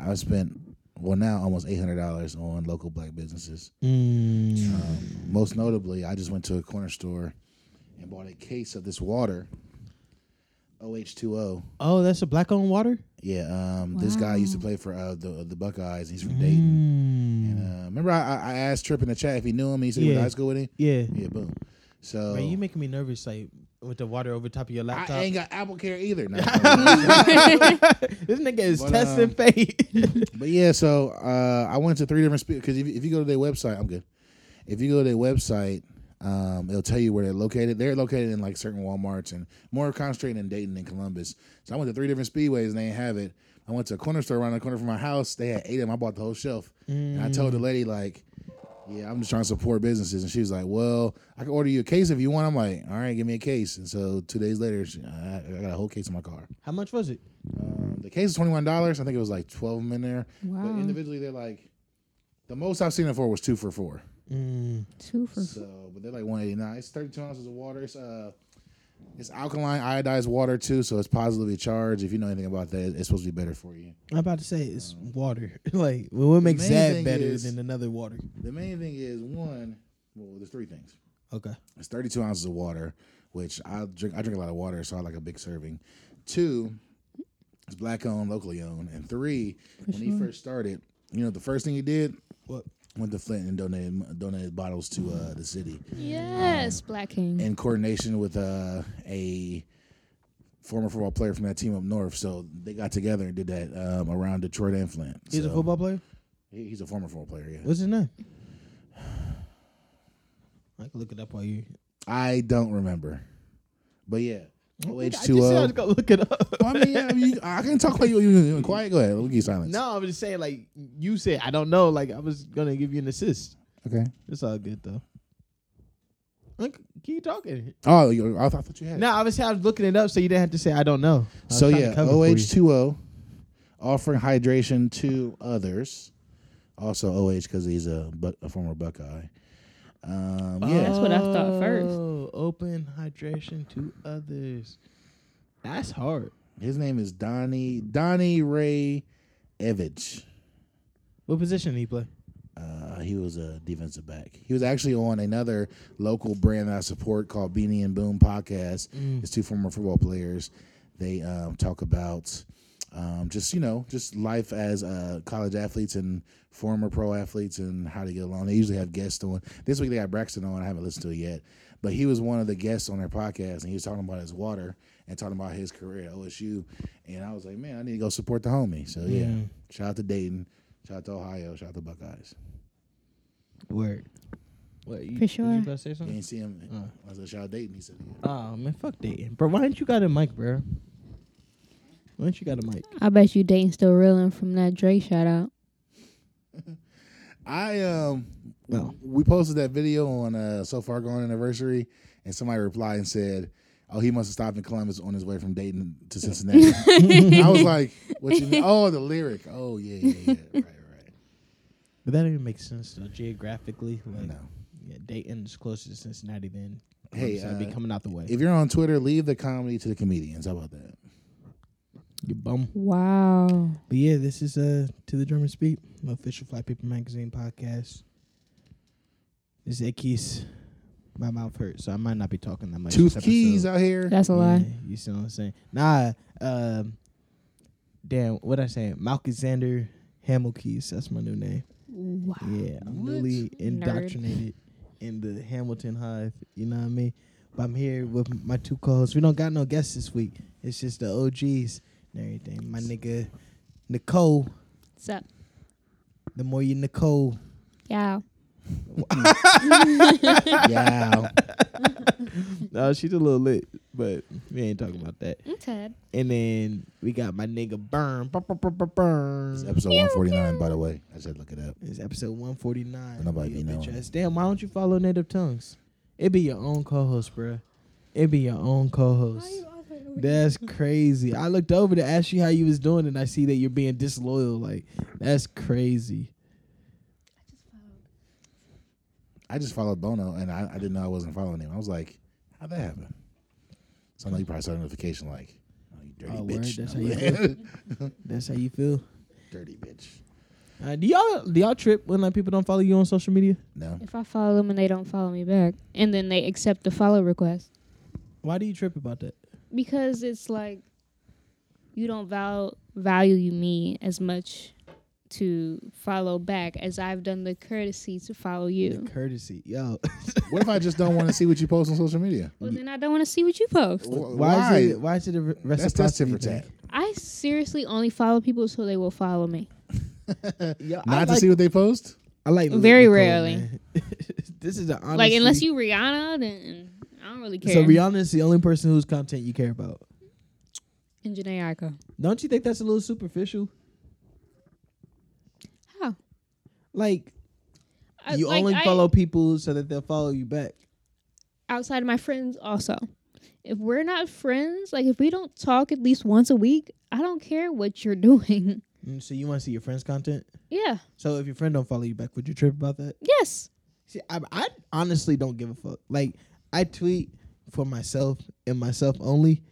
I've spent well now almost eight hundred dollars on local black businesses. Mm. Um, most notably, I just went to a corner store and bought a case of this water, OH2O. Oh, that's a black owned water. Yeah, um, this guy used to play for uh, the the Buckeyes. He's from Dayton. And, Mm. uh, remember, I, I I asked Trip in the chat if he knew him. He said he went to high school with him. Yeah. Yeah, boom. So Man, you making me nervous, like with the water over top of your laptop. I ain't got Apple Care either. No. this nigga is But, testing um, fate. But yeah, so uh, I went to three different because if, you- if you go to their website, I'm good. If you go to their website, um, it'll tell you where they're located. They're located in like certain WalMarts and more concentrated in Dayton and Columbus. So I went to three different speedways and they have it. I went to a corner store around the corner from my house. They had eight of them. I bought the whole shelf. And I told the lady like, "Yeah, I'm just trying to support businesses." And she was like, "Well, I can order you a case if you want." I'm like, "All right, give me a case." And so two days later, she, I, I got a whole case in my car. How much was it? Um, the case is twenty one dollars. I think it was like twelve of them in there. Wow. But individually, they're like the most I've seen it for was two for four. Mm. Two for So, but they're like one eighty nine. It's thirty two ounces of water. It's uh, it's alkaline iodized water too, so it's positively charged. If you know anything about that, it's supposed to be better for you. I'm about to say it's water. like, well, what makes that better is- than another water? The main thing is one. Well, there's three things. Okay. It's 32 ounces of water, which I drink. I drink a lot of water, so I like a big serving. Two, it's black owned, locally owned, and three, when he first started, you know, the first thing he did What? Went to Flint and donated donated bottles to uh, the city yes, Black King. in coordination with uh, a former football player from that team up north. So they got together and did that um, around Detroit and Flint. He's a football player. he- He's a former football player. Yeah, What's his name? I can look it up while you. I don't remember, but yeah, OH I just two said I O. was gonna look it up. I mean, yeah, you, I can talk about you. you, you quiet. Go ahead. Let me give silence. no, I was just saying like you said. I don't know. Like I was gonna give you an assist. Okay. It's all good though. Look, keep talking. Oh, you, I thought you had. it. No, I was, I was looking it up so you didn't have to say I don't know. I was So trying to yeah, cover for you. OH two O, offering hydration to others. Also OH because he's a buck, a former Buckeye. Um, yeah. That's what I thought first. Oh, Open hydration to others. That's hard. His name is Donnie Donnie Ray Evich. What position did he play? Uh, he was a defensive back. He was actually on another local brand that I support called Beanie and Boom podcast. Mm. It's two former football players. They um, talk about um, just you know just life as uh, college athletes and former pro athletes and how to get along. They usually have guests on. This week they got Braxton on. I haven't listened to it yet, but he was one of the guests on their podcast and he was talking about his water and talking about his career at OSU. And I was like, man, I need to go support the homie. So yeah, Mm. shout out to Dayton, shout out to Ohio, shout out to Buckeyes. Word. What, you, For was sure. You about to say You something? ain't see him. Uh. I said, shout out Dayton. He said, yeah. Oh man, fuck Dayton, bro. Why ain't you got a mic, bro? Why ain't you got a mic? I bet you Dayton still reeling from that Dre shout out. I um No. we posted that video on uh so far gone anniversary and somebody replied and said, Oh, he must have stopped in Columbus on his way from Dayton to Cincinnati. I was like, What you mean? Oh, the lyric. Oh yeah, yeah, yeah. Right, right. But that even makes sense though, geographically. Like, No. yeah, Dayton is closer to Cincinnati than. Hey, Columbus. I'd be uh, coming out the way. If you're on Twitter, leave the comedy to the comedians. How about that? You bum. Wow. But yeah, this is uh to the Drummer's Beat, my official Fly Paper Magazine podcast. This is EhKees. My mouth hurts, so I might not be talking that much. Tooth this keys out here. That's a lie. You see what I'm saying? Nah, um, damn, what I say? Malkizander Hamel Keys. That's my new name. Wow. Yeah, I'm What? newly Nerd. indoctrinated in the Hamilton Hive. You know what I mean? But I'm here with my two co-hosts. We don't got no guests this week. It's just the OGs and everything. My nigga Nichole. What's up? The more you Nichole, Yeah. yeah. no, she's a little lit, but we ain't talking about that. I'm Ted. And then we got my nigga Bern. Bern, burn, burn, burn, burn. It's episode 149, by the way. I said look it up. It's episode 149. Nobody You be knowing. Damn, why don't you follow Native Tongues? It be your own co-host, bruh. It be your own co-host. That's crazy. I looked over to ask you how you was doing, and I see that you're being disloyal. Like that's crazy. I just followed Bono and I, I didn't know I wasn't following him. I was like, how'd that happen? So I know you probably saw a notification like, oh, you Dirty Oh, word? bitch. That's how you man. That's how you feel. Dirty bitch. Uh, do y'all do y'all trip when like people don't follow you on social media? No. If I follow them and they don't follow me back, and then they accept the follow request, Why do you trip about that? Because it's like you don't val- value me as much to follow back as I've done the courtesy to follow you. The courtesy, yo. What if I just don't want to see what you post on social media? Well, then I don't want to see what you post. Wh- why, is it? Why is it a re- That's that's reciprocity for tat. I seriously only follow people so they will follow me. Yo, I Not to like, see what they post. I like Very Nichole, rarely. this is the honest. like unless you Rihanna, then I don't really care. So Rihanna is the only person whose content you care about. and Jhené Aiko. Don't you think that's a little superficial? How? Like I- you like, only I- follow people so that they'll follow you back. outside of my friends also. If we're not friends, like if we don't talk at least once a week, I don't care what you're doing. Mm, so you want to see your friend's content? yeah. So if your friend don't follow you back, would you trip about that? Yes. See, I, I honestly don't give a fuck. Like I tweet for myself and myself only,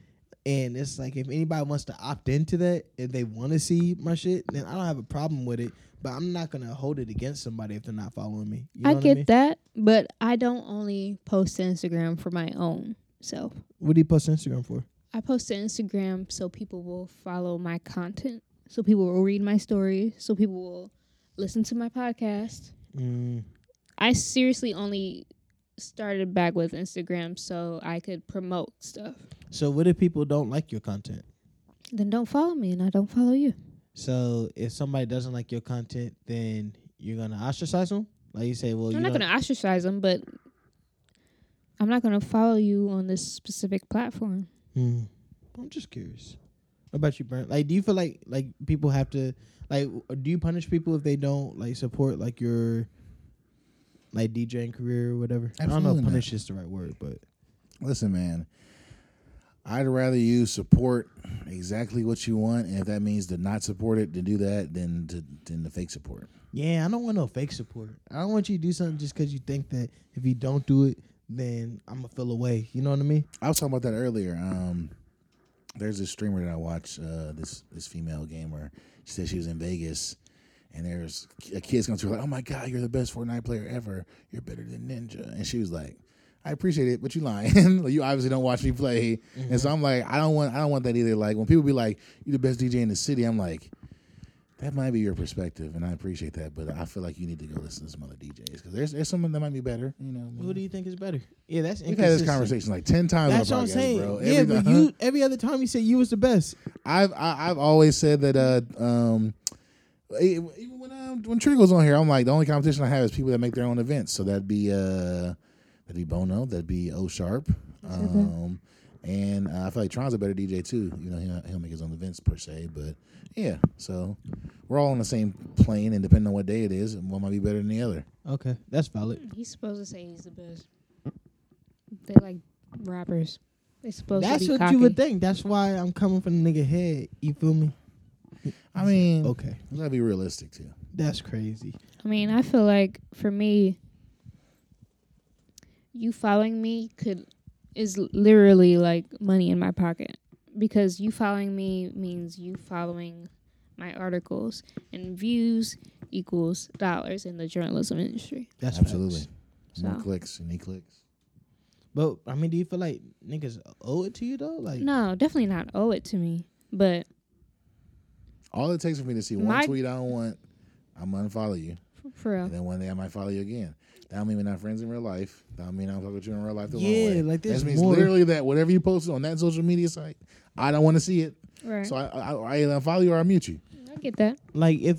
and it's like if anybody wants to opt into that, if they want to see my shit, then I don't have a problem with it. But I'm not gonna hold it against somebody if they're not following me. You know I get I mean? that, but I don't only post to Instagram for my own self. What do you post Instagram for? I post to Instagram so people will follow my content. So people will read my stories. So people will listen to my podcast. Mm, I seriously only started back with Instagram so I could promote stuff. so what if people don't like your content? Then don't follow me and I don't follow you. So if somebody doesn't like your content, then you're gonna ostracize them. Like you say, well, you I'm not don't- going to ostracize them, but I'm not going to follow you on this specific platform. Hmm. I'm just curious. What about you, Bern? Like, do you feel like like people have to like? Do you punish people if they don't like support like your like DJing career or whatever? I don't know Absolutely if not. punish is the right word, but Listen, man. I'd rather you support exactly what you want, and if that means to not support it, to do that, than to than the fake support. yeah, I don't want no fake support. I don't want you to do something just because you think that if you don't do it, then I'm gonna feel away. You know what I mean? I was talking about that earlier. Um, there's this streamer that I watch. Uh, this this female gamer. She said she was in Vegas, and there's a kid's going to her like, "Oh my god, you're the best Fortnite player ever. You're better than Ninja." And she was like, "I appreciate it, but you lying. Like, you obviously don't watch me play." And so I'm like, I don't want I don't want that either. Like when people be like, "You're the best DJ in the city," I'm like. That might be your perspective, and I appreciate that. But I feel like you need to go listen to some other DJs because there's there's someone that might be better. You know, Who do you think is better? Yeah, that's we've had this conversation like ten times. That's on what I'm saying. bro. yeah, Every but time- you every other time you said you was the best. I've I, I've always said that uh um even when um, when Trigger goes on here, I'm like the only competition I have is people that make their own events. So that'd be uh that'd be Bono, that'd be O Sharp, um, and uh, I feel like Tron's a better DJ too. You know, he'll, he'll make his own events per se, but yeah. So we're all on the same plane, and depending on what day it is, one might be better than the other. Okay, that's valid. He's supposed to say he's the best. They like rappers. They supposed That's to be what cocky. you would think. That's why I'm coming from the nigga head. You feel me? I mean, Okay, we gotta be realistic too. that's crazy. I mean, I feel like for me, you following me could is literally like money in my pocket because you following me means you following my articles and views equals dollars in the journalism industry. That's Absolutely, facts. more So- clicks, any clicks. But I mean, do you feel like niggas owe it to you though? Like, No, definitely not owe it to me, but All it takes for me to see one My- tweet I don't want, I'm gonna unfollow you. for, for real. And then one day I might follow you again. That don't mean we're not friends in real life. That don't mean I don't talk with you in real life the long Yeah, way. like, there's that means more- literally that whatever you posted on that social media site, I don't want to see it. Right. So I, I, I either unfollow you or I mute you. I get that. like if,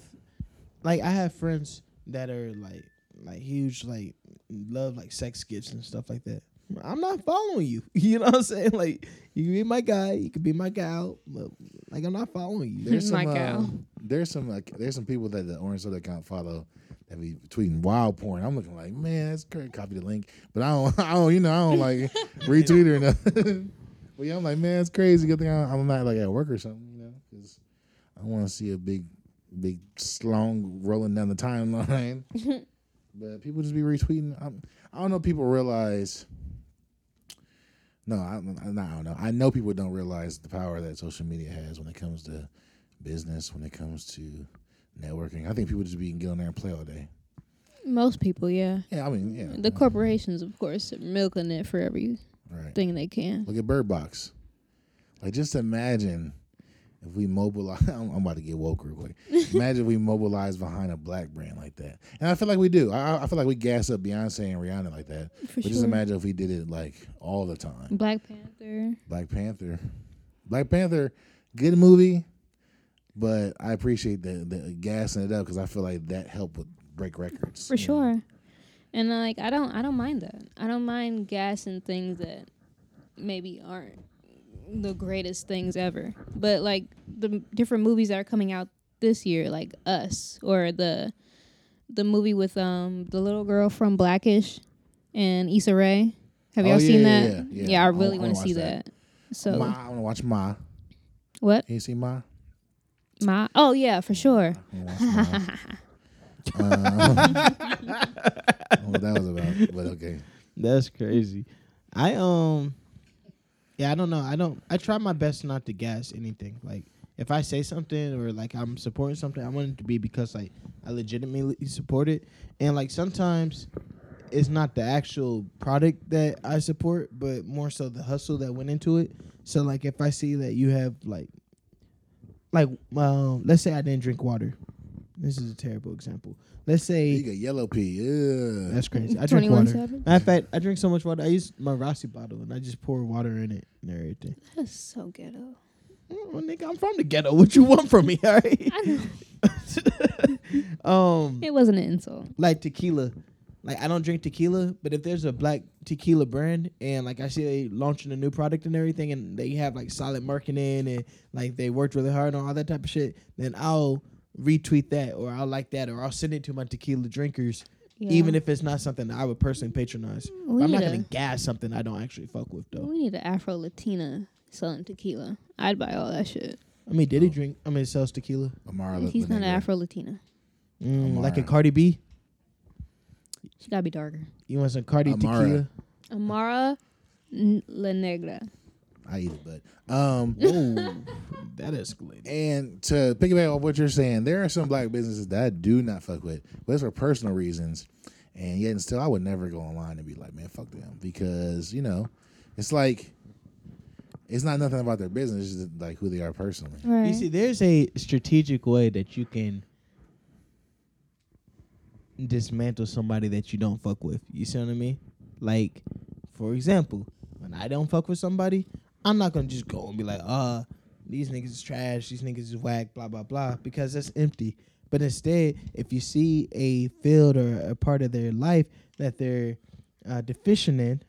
like I have friends that are like, like huge, like love like sex gifts and stuff like that. I'm not following you. You know what I'm saying? Like you can be my guy, you can be my gal, but like I'm not following you. There's My some gal. um, there's some like there's some people that the Orange Soda account follow that be tweeting wild porn. I'm looking like, man, that's great. Copy the link, but I don't, I don't, you know, I don't like retweet or nothing. but yeah, I'm like, man, it's crazy. Good thing I'm not like at work or something, you know, because I want to see a big, big slong rolling down the timeline. but people just be retweeting. I'm, I don't know. if People realize No, I, I, don't know. I know people don't realize the power that social media has when it comes to business, when it comes to networking. I think people just be get on there and play all day. Most people, yeah. Yeah, I mean, yeah. The corporations, of course, are milking it for everything right. they can. Look at Bird Box. Like, just imagine if we mobilize. I'm, I'm about to get woke real quick. imagine if we mobilize behind a black brand like that. And I feel like we do. I, I feel like we gas up Beyonce and Rihanna like that. For But sure. just imagine if we did it like all the time. Black Panther. Black Panther. Black Panther, good movie, but I appreciate the, the gassing it up because I feel like that helped with break records. For you know? sure. And uh, like I don't I don't mind that. I don't mind gassing things that maybe aren't the greatest things ever. But like the m- different movies that are coming out this year, like Us or the the movie with um the little girl from Blackish and Issa Rae. Have Oh, y'all yeah, seen yeah, that? yeah, yeah. I I really wanna see that. that. So Ma, I want to watch Ma. what? Can you see Ma? Ma? oh yeah, for sure. I wanna watch Ma. um, I don't know what that was about, but okay. That's crazy. I um yeah, I don't know. I don't I try my best not to gas anything. Like if I say something or like I'm supporting something, I want it to be because like I legitimately support it. And like sometimes it's not the actual product that I support, but more so the hustle that went into it. So like if I see that you have like like um let's say I didn't drink water. This is a terrible example. Let's say You got yellow pea. Yeah. that's crazy. I drink water. Savage? Matter of fact, I drink so much water. I use my Rossi bottle and I just pour water in it and everything. That's so ghetto. Oh, nigga, I'm from the ghetto. What you want from me? All right. I know. um, It wasn't an insult. like tequila. Like I don't drink tequila, but if there's a black tequila brand and like I see they launching a new product and everything, and they have like solid marketing and like they worked really hard on all that type of shit, then I'll retweet that or I'll like that or I'll send it to my tequila drinkers, Yeah. even if it's not something that I would personally patronize. we I'm not gonna gas something I don't actually fuck with though. We need an Afro Latina selling tequila. I'd buy all that shit. I mean, did he drink? I mean, it sells tequila. Amara He's not an Afro Latina. Mm, like a Cardi B. She gotta be darker. You want some Cardi Amara. tequila? Amara N- La Negra. I eat it, but um, Ooh, that escalated. And to piggyback off what you're saying, there are some black businesses that I do not fuck with, but it's for personal reasons. And yet, and still, I would never go online and be like, man, fuck them, because you know, it's like it's not nothing about their business, it's just like who they are personally. Right. You see, there's a strategic way that you can dismantle somebody that you don't fuck with. You see what I mean? Like, for example, when I don't fuck with somebody, I'm not gonna just go and be like, uh, these niggas is trash, these niggas is whack, blah blah blah, because that's empty. But instead, if you see a field or a part of their life that they're uh, deficient in,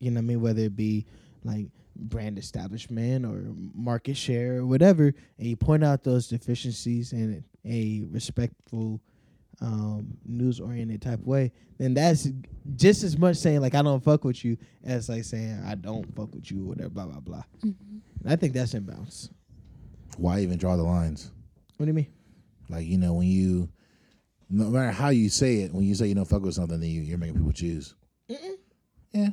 you know what I mean, whether it be like brand establishment or market share or whatever, and you point out those deficiencies in a respectful, um, news oriented type way, then that's just as much saying like I don't fuck with you as like saying I don't fuck with you or whatever, blah blah blah. And I think that's inbounds. Why even draw the lines? What do you mean? Like you know, when you, no matter how you say it, when you say you don't fuck with something, then you, you're making people choose. Yeah,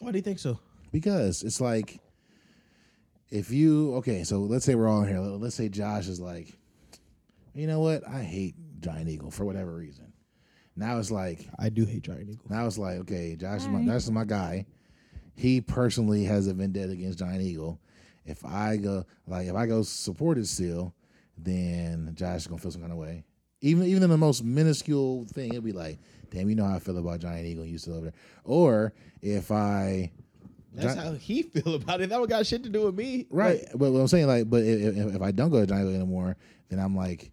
Why do you think so? because it's like if you okay so let's say we're all here let's say josh is like you know what i hate giant eagle for whatever reason now it's like I do hate Giant Eagle. now it's like okay josh is my Alright. that's my guy he personally has a vendetta against giant eagle if i go like if i go support it still then josh is gonna feel some kind of way even even in the most minuscule thing it'd be like damn you know how i feel about giant eagle you still over there or if i That's Gi- how he feel about it. That don't got shit to do with me. Right, Like, but what I'm saying, like, but if, if, if I don't go to Giant Eagle anymore, then I'm like,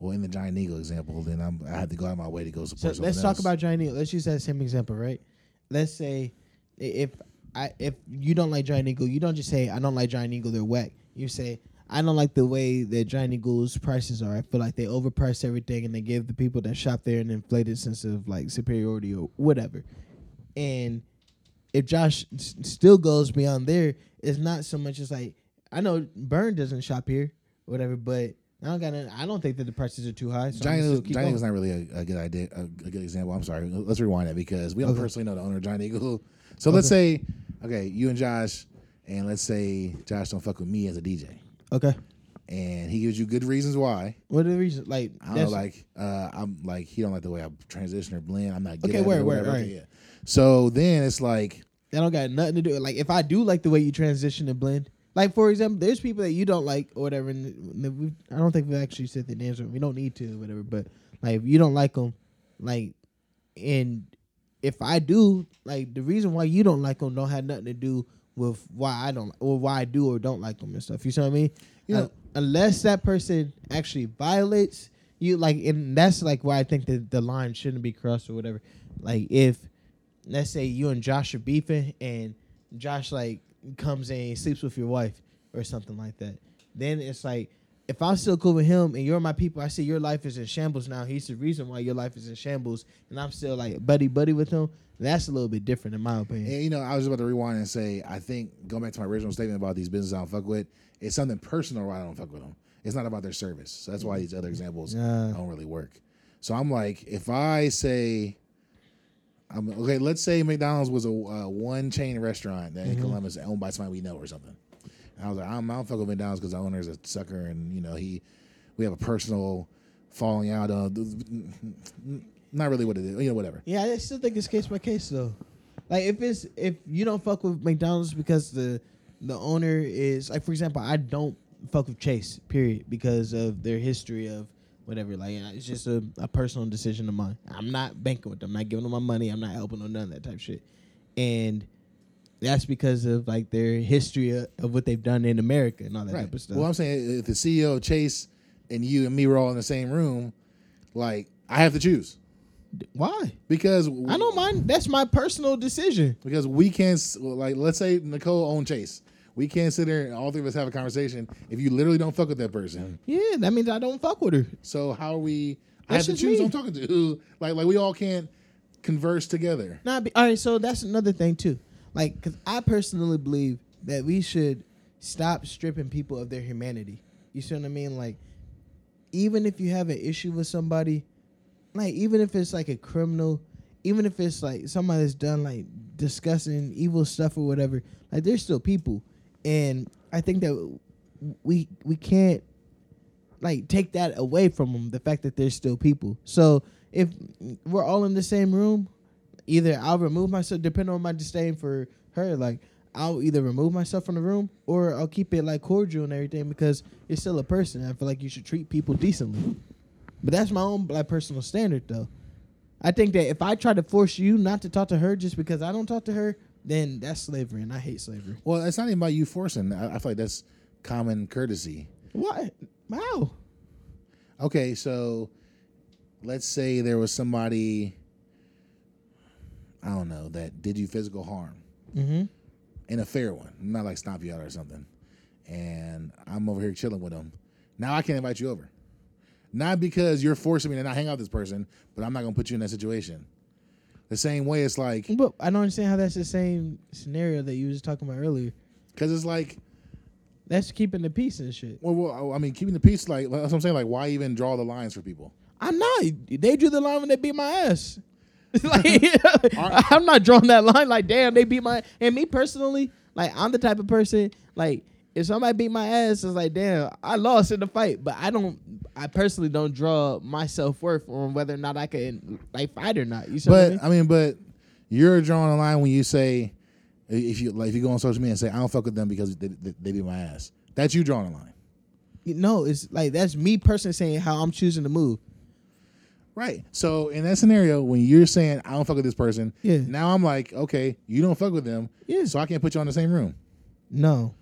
well, in the Giant Eagle example, then I'm I have to go out of my way to go support. So let's something talk about Giant Eagle. Let's use that same example, right? Let's say if I if you don't like Giant Eagle, you don't just say I don't like Giant Eagle. They're whack. You say I don't like the way that Giant Eagle's prices are. I feel like they overprice everything and they give the people that shop there an inflated sense of like superiority or whatever. And if Josh s- still goes beyond there, it's not so much as like I know Bern doesn't shop here, or whatever, but. I don't got. I don't think that the prices are too high. So Giant Eagle, Giant Eagle's not really a, a good idea, a, a good example. I'm sorry. Let's rewind that because we don't Okay. personally know the owner of Giant Eagle. So let's say okay, you and Josh, and let's say Josh don't fuck with me as a DJ, Okay. and he gives you good reasons why. What are the reasons? Like, I don't know, like uh, I'm like he don't like the way I transition or blend. I'm not good Okay, it or word, right. Yeah. So then it's like that don't got nothing to do. Like, if I do like the way you transition and blend, like for example, there's people that you don't like or whatever. And we, I don't think we actually said the names. We don't need to, or whatever. But like, if you don't like them, like, and if I do, like, the reason why you don't like them don't have nothing to do with why I don't or why I do or don't like them and stuff. You see what I mean? You know- Uh, unless that person actually violates you, like, and that's like why I think that the line shouldn't be crossed or whatever. Like, if let's say you and Josh are beefing and Josh like comes in and sleeps with your wife or something like that, then it's like if I'm still cool with him and you're my people, I see your life is in shambles now. He's the reason why your life is in shambles, and I'm still like buddy buddy with him. That's a little bit different in my opinion. And, you know, I was about to rewind and say, I think going back to my original statement about these businesses I don't fuck with, it's something personal why I don't fuck with them. It's not about their service. So that's why these other examples Yeah. don't really work. So I'm like, if I say, I'm, okay, let's say McDonald's was a uh, one chain restaurant that in Columbus owned by somebody we know or something. And I was like, I'm, I don't fuck with McDonald's because the owner is a sucker and, you know, he, we have a personal falling out. Uh, not really what it is, you know, whatever. Yeah, I still think it's case by case though. Like if it's if you don't fuck with McDonald's because the the owner is like for example, I don't fuck with Chase, period, because of their history of whatever. Like uh, it's just a, a personal decision of mine. I'm not banking with them. I'm not giving them my money. I'm not helping them none of that type of shit. And that's because of like their history of, of what they've done in America and all that type of stuff. Well, I'm saying uh, if the CEO of Chase and you and me were all in the same room, like I have to choose Why? because I don't mind. That's my personal decision. because we can't like let's say Nichole owned Chase. We can't sit there and all three of us have a conversation if you literally don't fuck with that person. Yeah, that means I don't fuck with her. So how are we? I That's have to just choose. me. Who I'm talking to who like like we all can't converse together. Nah, be, all right. So that's another thing too. Like, because I personally believe that we should stop stripping people of their humanity. You see what I mean? Like, even if you have an issue with somebody, like even if it's like a criminal, even if it's like somebody that's done like disgusting, evil stuff or whatever, like they're still people, and I think that we we can't like take that away from them. The fact that they're still people. So if we're all in the same room, either I'll remove myself, depending on my disdain for her, like. I'll either remove myself from the room or I'll keep it like cordial and everything because it's still a person. I feel like you should treat people decently. But that's my own like personal standard though. I think that if I try to force you not to talk to her just because I don't talk to her, then that's slavery and I hate slavery. Well, it's not even about you forcing. I, I feel like that's common courtesy. What? Wow. Okay, so let's say there was somebody I don't know that did you physical harm. Mm-hmm. in a fair one, not like stomp you out or something. And I'm over here chilling with them. Now I can't invite you over. Not because you're forcing me to not hang out with this person, but I'm not gonna put you in that situation. The same way it's like, But I don't understand how that's the same scenario that you was talking about earlier. because it's like, That's keeping the peace and shit. well, well, I mean, keeping the peace. Like that's what I'm saying. Like, why even draw the lines for people? I'm not. They drew the line when they beat my ass. like, I'm not drawing that line. Like, damn, they beat my. And me personally, like, I'm the type of person. Like, if somebody beat my ass, it's like, damn, I lost in the fight. But I don't. I personally don't draw my self worth on whether or not I can like fight or not. You see what I But mean? I mean, but you're drawing a line when you say, if you like, if you go on social media and say, I don't fuck with them because they, they, they beat my ass. That's you drawing a line, No, it's like that's me personally saying how I'm choosing to move. right? So in that scenario, when you're saying I don't fuck with this person, Yeah. now I'm like, okay, you don't fuck with them, Yeah. so I can't put you on the same room. No,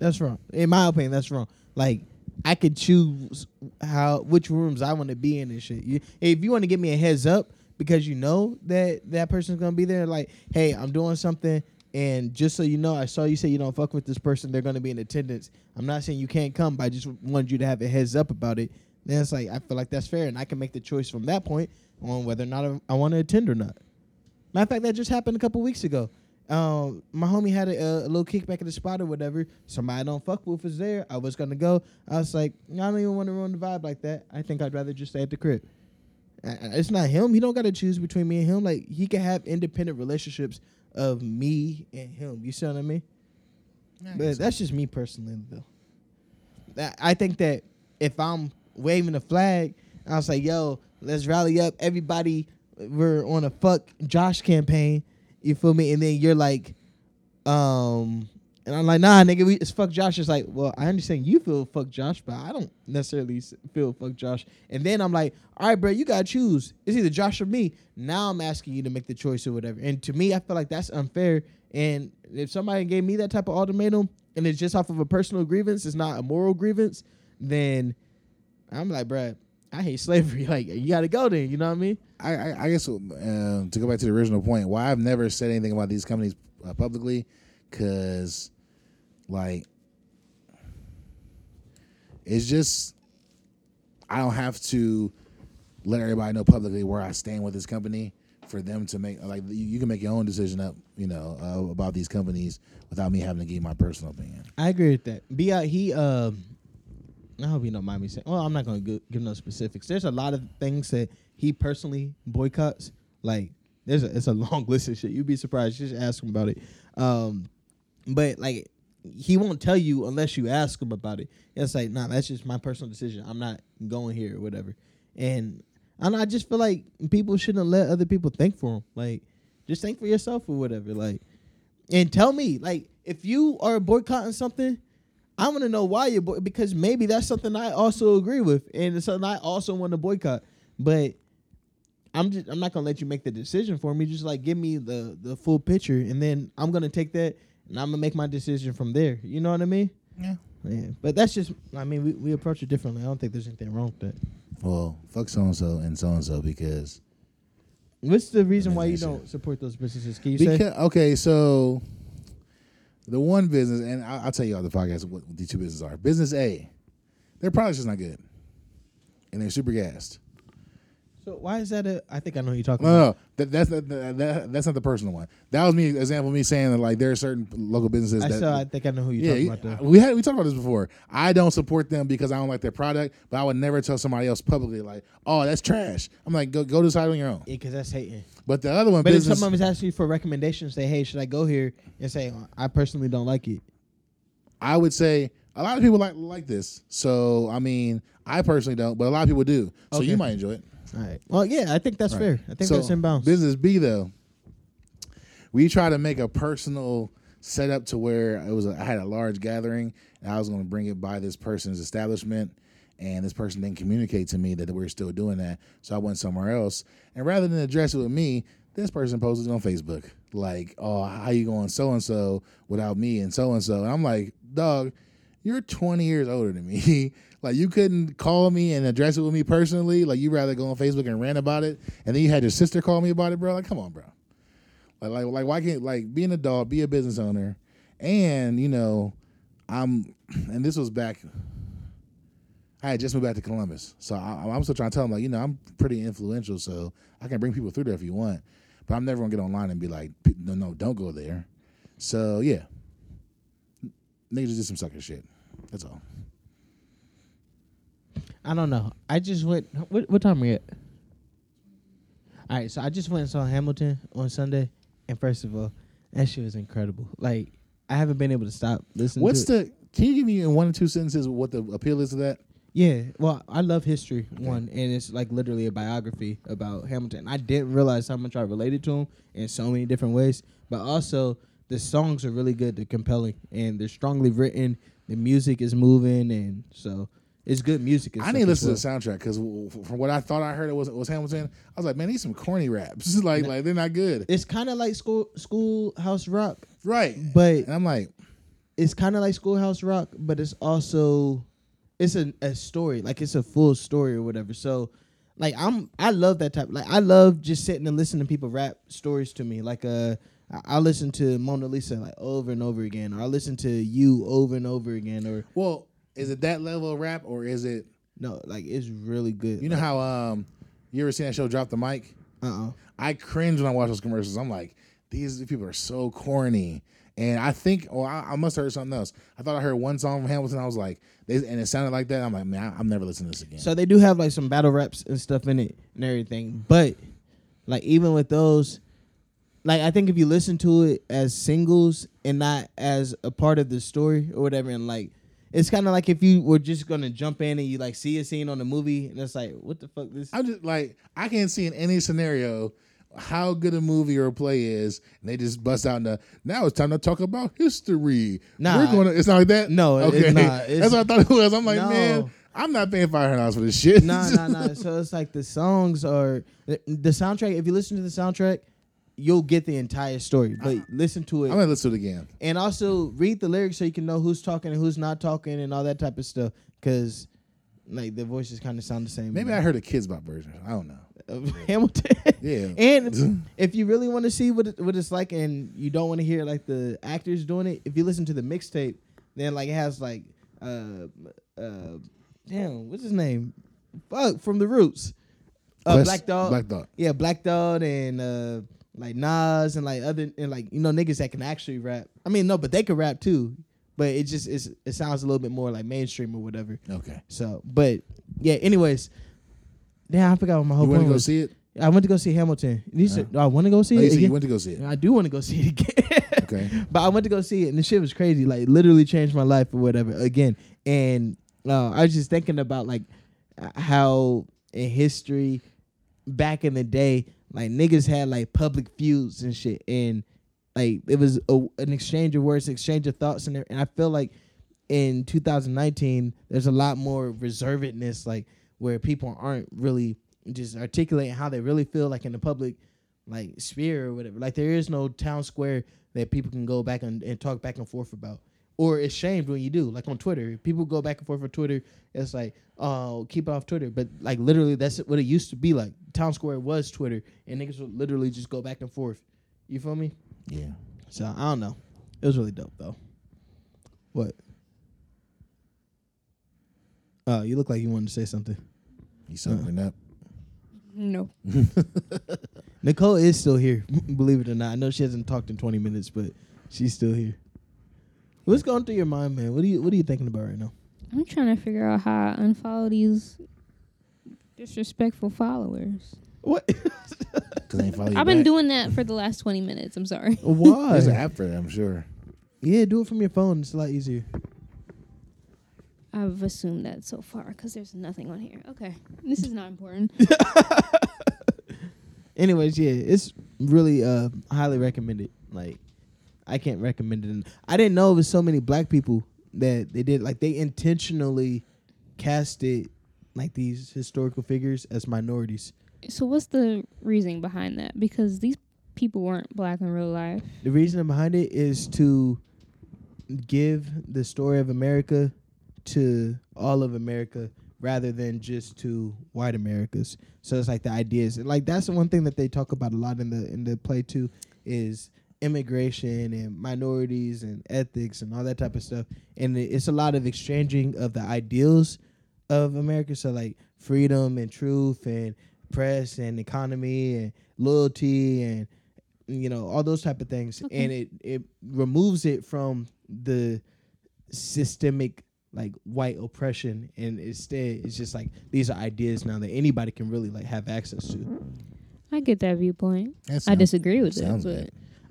that's wrong. In my opinion, that's wrong. Like I could choose how which rooms I want to be in and shit. You, if you want to give me a heads up because you know that that person's gonna be there, like, hey, I'm doing something, and just so you know, I saw you say you don't fuck with this person. They're gonna be in attendance. I'm not saying you can't come, but I just wanted you to have a heads up about it. Then it's like I feel like that's fair, and I can make the choice from that point on whether or not I, I want to attend or not. Matter of fact, that just happened a couple weeks ago. Um, my homie had a, a little kickback at the spot or whatever. Somebody I don't fuck with was there. I was gonna go. I was like, I don't even want to ruin the vibe like that. I think I'd rather just stay at the crib. Uh, It's not him. He don't got to choose between me and him. Like he can have independent relationships of me and him. You see what I mean? But that's just me personally, though. I think that if I'm waving a flag, I was like, "Yo, let's rally up, everybody. We're on a fuck Josh campaign." You feel me? And then you're like, um, and I'm like, "Nah, nigga, we, it's fuck Josh." It's like, well, I understand you feel fuck Josh, but I don't necessarily feel fuck Josh. And then I'm like, "All right, bro, you gotta choose. It's either Josh or me." Now I'm asking you to make the choice or whatever. And to me, I feel like that's unfair. And if somebody gave me that type of ultimatum and it's just off of a personal grievance, it's not a moral grievance, then I'm like, bruh, I hate slavery. Like, you got to go then. You know what I mean? I, I, I guess uh, to go back to the original point, why I've never said anything about these companies uh, publicly, because like it's just I don't have to let everybody know publicly where I stand with this company for them to make like you, you can make your own decision up, you know, uh, about these companies without me having to give my personal opinion. I agree with that. Bi he um I hope you don't mind me saying. Well, I'm not going to give no specifics. There's a lot of things that he personally boycotts. Like there's a it's a long list of shit. You'd be surprised. Just ask him about it. Um, but like he won't tell you unless you ask him about it. It's like, nah, that's just my personal decision. I'm not going here or whatever. And and I just feel like people shouldn't let other people think for them. Like, just think for yourself or whatever. Like, and tell me, like, if you are boycotting something, I want to know why you're boy- because maybe that's something I also agree with, and it's something I also want to boycott. But I'm just I'm not gonna let you make the decision for me. Just like give me the the full picture, and then I'm gonna take that and I'm gonna make my decision from there. You know what I mean? Yeah. Yeah. But that's just I mean we, we approach it differently. I don't think there's anything wrong with that. Well, fuck so and so and so and so because What's the reason why you don't support those businesses? Can you say? Okay, so the one business, and I, I'll tell you on the podcast what the two businesses are. Business A, their product's just not good, and they're super gassed. So why is that a? I think I know who you're talking No, about. no, that, that's not, that, that, that's not the personal one. That was me example of me saying that like there are certain local businesses I that saw. I think I know who you're yeah, talking you- about. Though. we had we talked about this before. I don't support them because I don't like their product, but I would never tell somebody else publicly like, "Oh, that's trash." I'm like, "Go go decide on your own." Yeah, because that's hating. But the other one, But if business, someone was asking you for recommendations, say, "Hey, should I go here?" and say, "I personally don't like it." I would say a lot of people like like this. So I mean, I personally don't, but a lot of people do. So Okay. you might enjoy it. All right. Well, yeah, I think that's Right. fair. I think So, that's in bounds. Business B though, we try to make a personal setup to where it was. A, I had a large gathering, and I was going to bring it by this person's establishment, and this person didn't communicate to me that we were still doing that. So I went somewhere else, and rather than address it with me, this person posted it on Facebook like, "Oh, how you going so and so without me and so and so," and I'm like, "Dog." You're 20 years older than me. like you couldn't call me and address it with me personally. Like you rather go on Facebook and rant about it, and then you had your sister call me about it, bro. Like, come on, bro. Like, like, like, why can't like be an adult, be a business owner, and you know, I'm, and this was back. I had just moved back to Columbus, so I, I'm still trying to tell them like, you know, I'm pretty influential, so I can bring people through there if you want, but I'm never gonna get online and be like, no, no, don't go there. So yeah, niggas just did some sucker shit. That's all. I don't know. I just went. What, what time are we at? All right, so I just went and saw Hamilton on Sunday, and first of all, that shit was incredible. Like I haven't been able to stop listening. What's to it. the? Can you give me in one or two sentences what the appeal is to that? Yeah, well, I love history one, and it's like literally a biography about Hamilton. I didn't realize how much I related to him in so many different ways, but also the songs are really good, they're compelling, and they're strongly written. The music is moving, and so it's good music. I need to listen well. to the soundtrack because from what I thought I heard it was was Hamilton. I was like, man, these some corny raps. like, like they're not good. It's kind of like school schoolhouse rock, right. but And I'm like, it's kind of like schoolhouse rock, but it's also it's a, a story, like it's a full story or whatever. So, like I'm I love that type. Like I love just sitting and listening to people rap stories to me. Like uh, I- I listen to Mona Lisa like over and over again, or I listen to you over and over again, or well, is it that level of rap or is it? no, like it's really good. You know how um, you ever seen that show Drop the Mic? Uh uh I cringe when I watch those commercials. I'm like, these people are so corny. And I think, or I, I must have heard something else. I thought I heard one song from Hamilton. I was like, they, and it sounded like that. I'm like, man, I, I'm never listening to this again. So they do have like some battle raps and stuff in it and everything. But like even with those, like I think if you listen to it as singles and not as a part of the story or whatever, and like it's kind of like if you were just gonna jump in and you like see a scene on the movie and it's like, what the fuck this? I'm just like I can't see in any scenario how good a movie or a play is, and they just bust out the now it's time to talk about history. Nah. We're gonna. It's not like that. No, okay. it's not. It's- That's what I thought it was. I'm like, No. man, I'm not paying five hundred dollars for this shit. nah, nah, nah. So it's like the songs are the, the soundtrack. If you listen to the soundtrack, you'll get the entire story. But listen to it. I'm gonna listen to it again. and also read the lyrics so you can know who's talking and who's not talking and all that type of stuff. Because like the voices kind of sound the same. Maybe I heard a Kidz Bop version. I don't know. of Hamilton. Yeah. and if you really want to see what it, what it's like, and you don't want to hear like the actors doing it, if you listen to the mixtape, then like it has like uh uh damn what's his name? Fuck from the Roots. Uh, Black Thought. Black Thought. Yeah, Black Thought and uh like Nas and like other and like you know niggas that can actually rap. I mean no, but they can rap too. But it just it's, it sounds a little bit more like mainstream or whatever. Okay. So, but yeah. Anyways, damn, I forgot what my whole You point to go was. see it? I went to go see Hamilton. You said, I want to go see Oh, it you again. you went to go see it. I do want to go see it again. Okay. but I went to go see it, and the shit was crazy. Like, literally changed my life or whatever again. And uh, I was just thinking about like how in history, back in the day, like niggas had like public feuds and shit, and like it was a, an exchange of words, exchange of thoughts, and and I feel like in 2019, there's a lot more reservedness, like where people aren't really just articulating how they really feel, like in the public like sphere or whatever. Like there is no town square that people can go back and, and talk back and forth about. Or it's shamed when you do. Like on Twitter, people go back and forth on Twitter. It's like, oh, keep it off Twitter. But like literally, that's what it used to be like. Town square was Twitter, and niggas would literally just go back and forth. You feel me? Yeah. So I don't know. It was really dope though. What? Oh, you look like you wanted to say something. You something up. No. Nichole is still here, believe it or not. I know she hasn't talked in 20 minutes, but she's still here. What's going through your mind, man? What are you What are you thinking about right now? I'm trying to figure out how I unfollow these disrespectful followers. What? Cause they follow you I've been back. doing that for the last 20 minutes. I'm sorry. Why? There's an app for that, I'm sure. Yeah, do it from your phone. It's a lot easier. I've assumed that so far because there's nothing on here. Okay. This is not important. Anyways, yeah, it's really uh highly recommended. Like, I can't recommend it. I didn't know it was so many black people that they did. Like, they intentionally casted like these historical figures as minorities. So, what's the reasoning behind that? Because these people weren't black in real life. The reason behind it is to give the story of America to all of America rather than just to white Americas. So it's like the ideas, like that's the one thing that they talk about a lot in the in the play too is immigration and minorities and ethics and all that type of stuff. And it's a lot of exchanging of the ideals of America. So like freedom and truth and press and economy and loyalty and you know all those type of things Okay. and it it removes it from the systemic like white oppression and instead it's just like these are ideas now that anybody can really like have access to I get that viewpoint. That I disagree with it, but good.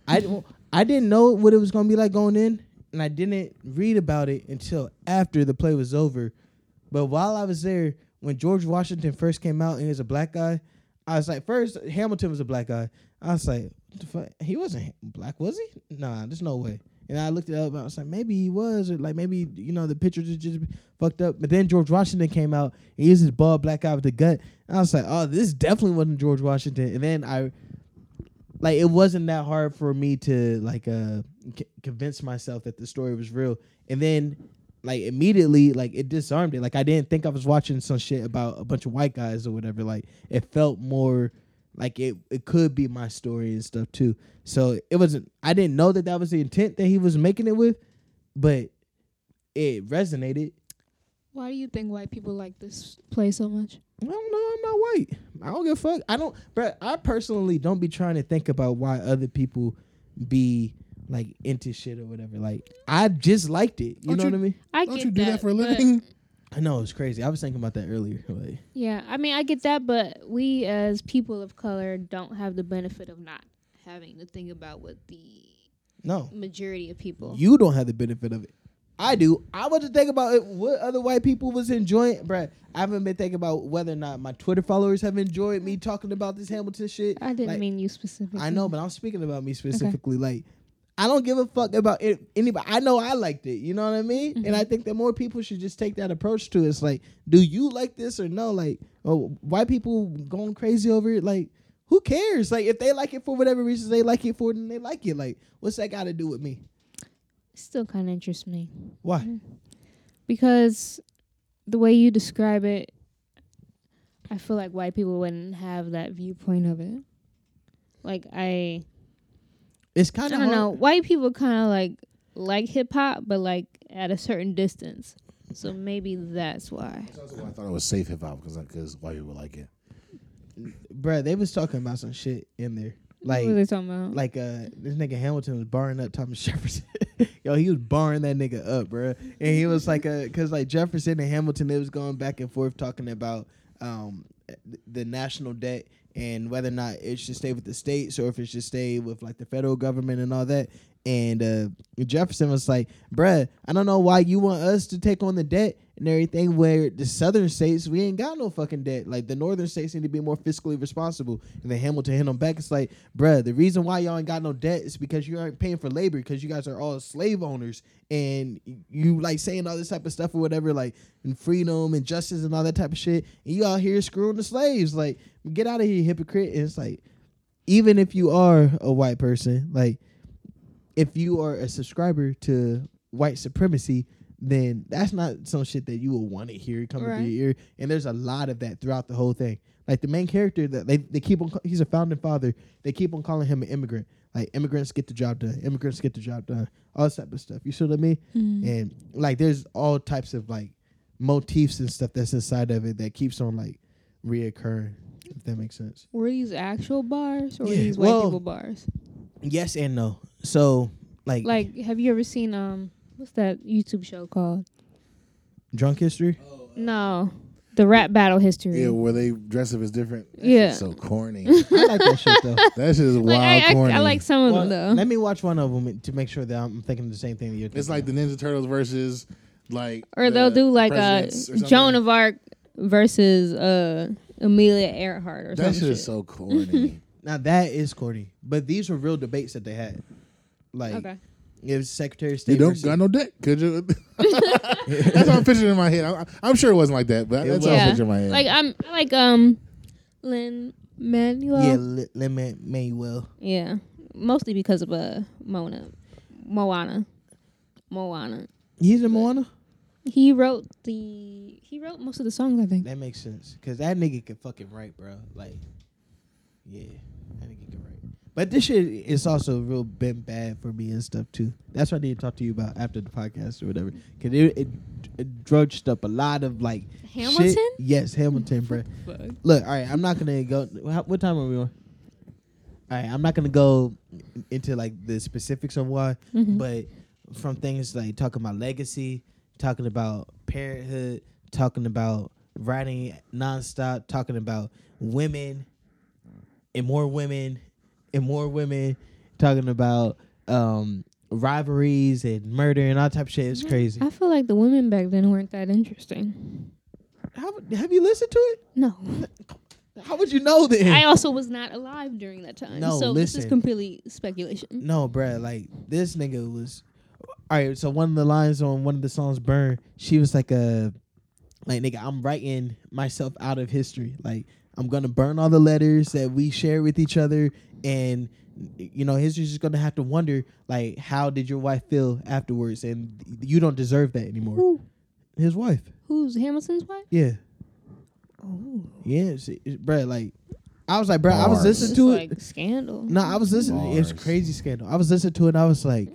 I i didn't know what it was going to be like going in and i didn't read about it until after the play was over but while i was there when george washington first came out and he was a black guy i was like first hamilton was a black guy i was like what the fuck? he wasn't black was he nah there's no way and I looked it up. And I was like, maybe he was, or like maybe you know the pictures are just fucked up. But then George Washington came out. He was this bald black guy with the gut. And I was like, oh, this definitely wasn't George Washington. And then I, like, it wasn't that hard for me to like uh c- convince myself that the story was real. And then, like, immediately, like, it disarmed it. Like, I didn't think I was watching some shit about a bunch of white guys or whatever. Like, it felt more like it it could be my story and stuff too. So it wasn't. I didn't know that that was the intent that he was making it with, but it resonated. why do you think white people like this play so much? I don't know. I'm not white. I don't give a fuck. I don't. But I personally don't be trying to think about why other people be like into shit or whatever. Like I just liked it. You Don't know you- what I mean? I Don't get you do that, for a living? I know it's crazy. I was thinking about that earlier. Like, Yeah, I mean, I get that, but we as people of color don't have the benefit of not having to think about what the No, majority of people. you don't have the benefit of it. I do. I want to think about it, what other white people was enjoying, bruh. I haven't been thinking about whether or not my Twitter followers have enjoyed me talking about this Hamilton shit. I didn't Like, mean you specifically. I know, but I'm speaking about me specifically. Like, I don't give a fuck about it, anybody. I know I liked it. You know what I mean? And mm-hmm. I think that more people should just take that approach to it. It's like, do you like this or no? Like, oh, white people going crazy over it. Like, who cares? Like, if they like it for whatever reasons they like it for, then they like it. Like, what's that got to do with me? Still kind of interests me Why? Mm. because the way you describe it, I feel like white people wouldn't have that viewpoint of it. Like I, It's kind of I don't know. White people kind of like like hip hop, but like at a certain distance. So maybe that's why. That's also why I thought it was safe hip hop because because white people like it. Bruh, they was talking about some shit in there. Like, what they talking about? like uh this nigga Hamilton was barring up Thomas Jefferson. Yo, he was barring that nigga up, bro. And he was like uh cause like Jefferson and Hamilton they was going back and forth talking about um the national debt and whether or not it should stay with the states or if it should stay with like the federal government and all that. And uh Jefferson was like, bruh, I don't know why you want us to take on the debt and everything where the southern states we ain't got no fucking debt. Like the northern states need to be more fiscally responsible. And then Hamilton hit him back. It's like, bruh, the reason why y'all ain't got no debt is because you aren't paying for labor because you guys are all slave owners and you like saying all this type of stuff or whatever, like and freedom and justice and all that type of shit. And you out here screwing the slaves. Like, get out of here, hypocrite. And it's like, even if you are a white person, like if you are a subscriber to white supremacy, then that's not some shit that you will want to hear coming Right. through your ear. And there's a lot of that throughout the whole thing. Like the main character that they, they keep on, he's a founding father. They keep on calling him an immigrant. Like immigrants get the job done. Immigrants get the job done. All this type of stuff. You see what I mean? Mm. And like there's all types of like motifs and stuff that's inside of it that keeps on like reoccurring. If that makes sense. Were these actual bars or were these white well- people bars? Yes and no. So like, Like, have you ever seen um, what's that YouTube show called? drunk history. No, the rap battle history. Yeah, where they dress up as different. That Yeah. shit's so corny. I like that shit though. that shit is wild like I, I, corny. I like some of Well, them though. let me watch one of them to make sure that I'm thinking the same thing that you're thinking. It's like the Ninja Turtles versus like. or the they'll do like uh, presidents or something. Joan of Arc versus uh Amelia Earhart or something. That some shit shit. is so corny. now that is corny, but these were real debates that they had. Like okay. It was Secretary of State. you don't versus- got no dick, could you? that's what I'm picturing in my head. I, I'm sure it wasn't like that, but It that's what was. I'm picturing in my head. Like I'm I like um Lynn Manuel. yeah, Lemon Manuel. Yeah. Mostly because of uh Mona Moana. Moana. He's in Moana. He wrote the he wrote most of the songs I think. That makes sense because that nigga can fucking write, bro. Like, yeah, that nigga can write. But this shit is also real been bad for me and stuff too. That's what I need to talk to you about after the podcast or whatever. Cause it it, it drudged up a lot of like Hamilton? Shit. Yes, Hamilton, bro. Look, all right, I'm not gonna go. What time are we on? All right, I'm not gonna go into like the specifics on why, Mhm. but from things like talking about legacy, talking about parenthood, talking about writing nonstop, talking about women and more women and more women, talking about um rivalries and murder and all type of shit. It's crazy. I feel like the women back then weren't that interesting. How, have you listened to it? No. How would you know then? I also was not alive during that time. No, so this is completely speculation. No, bruh, like this nigga was. All right, so one of the lines on one of the songs, "Burn," she was like a, like nigga, I'm writing myself out of history. Like I'm gonna burn all the letters that we share with each other, and you know, history's just gonna have to wonder, like, how did your wife feel afterwards? And you don't deserve that anymore. Who? His wife, Who's Hamilton's wife? yeah, Oh. yeah, she, bruh, like, I was like, bruh, I was listening It's to like it. scandal. No, I was listening. It's crazy scandal. I was listening to it. and I was like,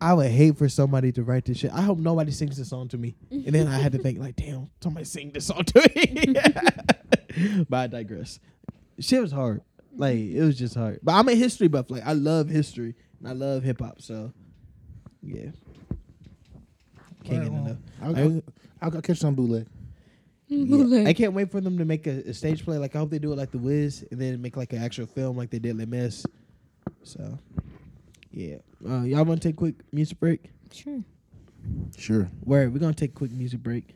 I would hate for somebody to write this shit. I hope nobody sings this song to me. And then I had to think like, damn, somebody sing this song to me. but I digress. Shit was hard. Like it was just hard. But I'm a history buff. Like I love history and I love hip hop. So yeah, can't get enough. I'll, I'll, I'll, I'll catch some bootleg. Yeah. I can't wait for them to make a, a, stage play. Like I hope they do it like the Wiz, and then make like an actual film like they did Les Mis. So, yeah, uh, y'all want to take a quick music break? Sure. Sure. Where we're gonna take a quick music break.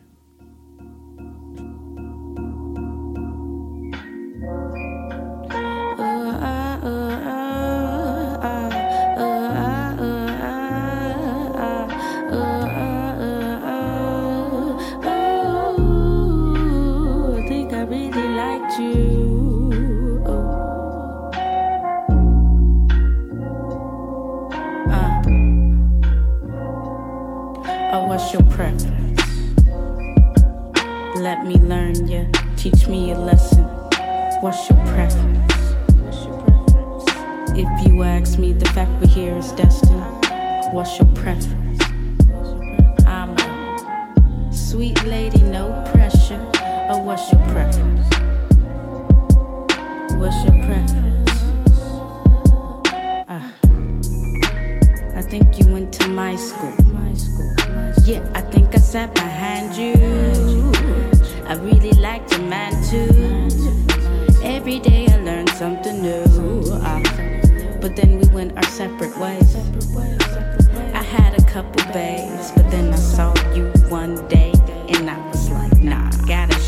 preference. Let me learn you, teach me a lesson. What's your preference? If you ask me, the fact we're here is destined. What's your preference? I'm a sweet lady, no pressure. Or what's your preference? What's your preference? Uh, I think you went to my school. Yeah, I think I sat behind you. I really liked your man too. Every day I learned something new. Uh, but then we went our separate ways. I had a couple bays, but then I saw you one day and I was like, nah.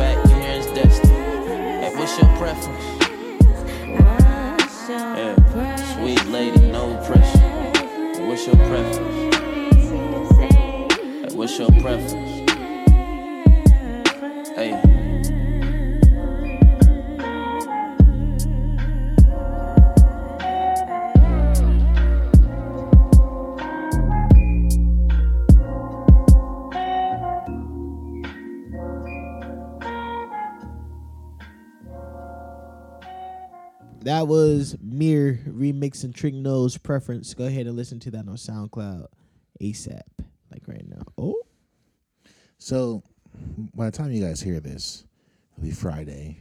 fact, your hair is. Hey, what's your preference? Yeah, sweet lady, no pressure. Hey, what's your preference? Hey, what's your preference? Hey. Mir remixing Trick Nose Preference. Go ahead and listen to that on SoundCloud ASAP, like right now. Oh. So by the time you guys hear this, it'll be Friday.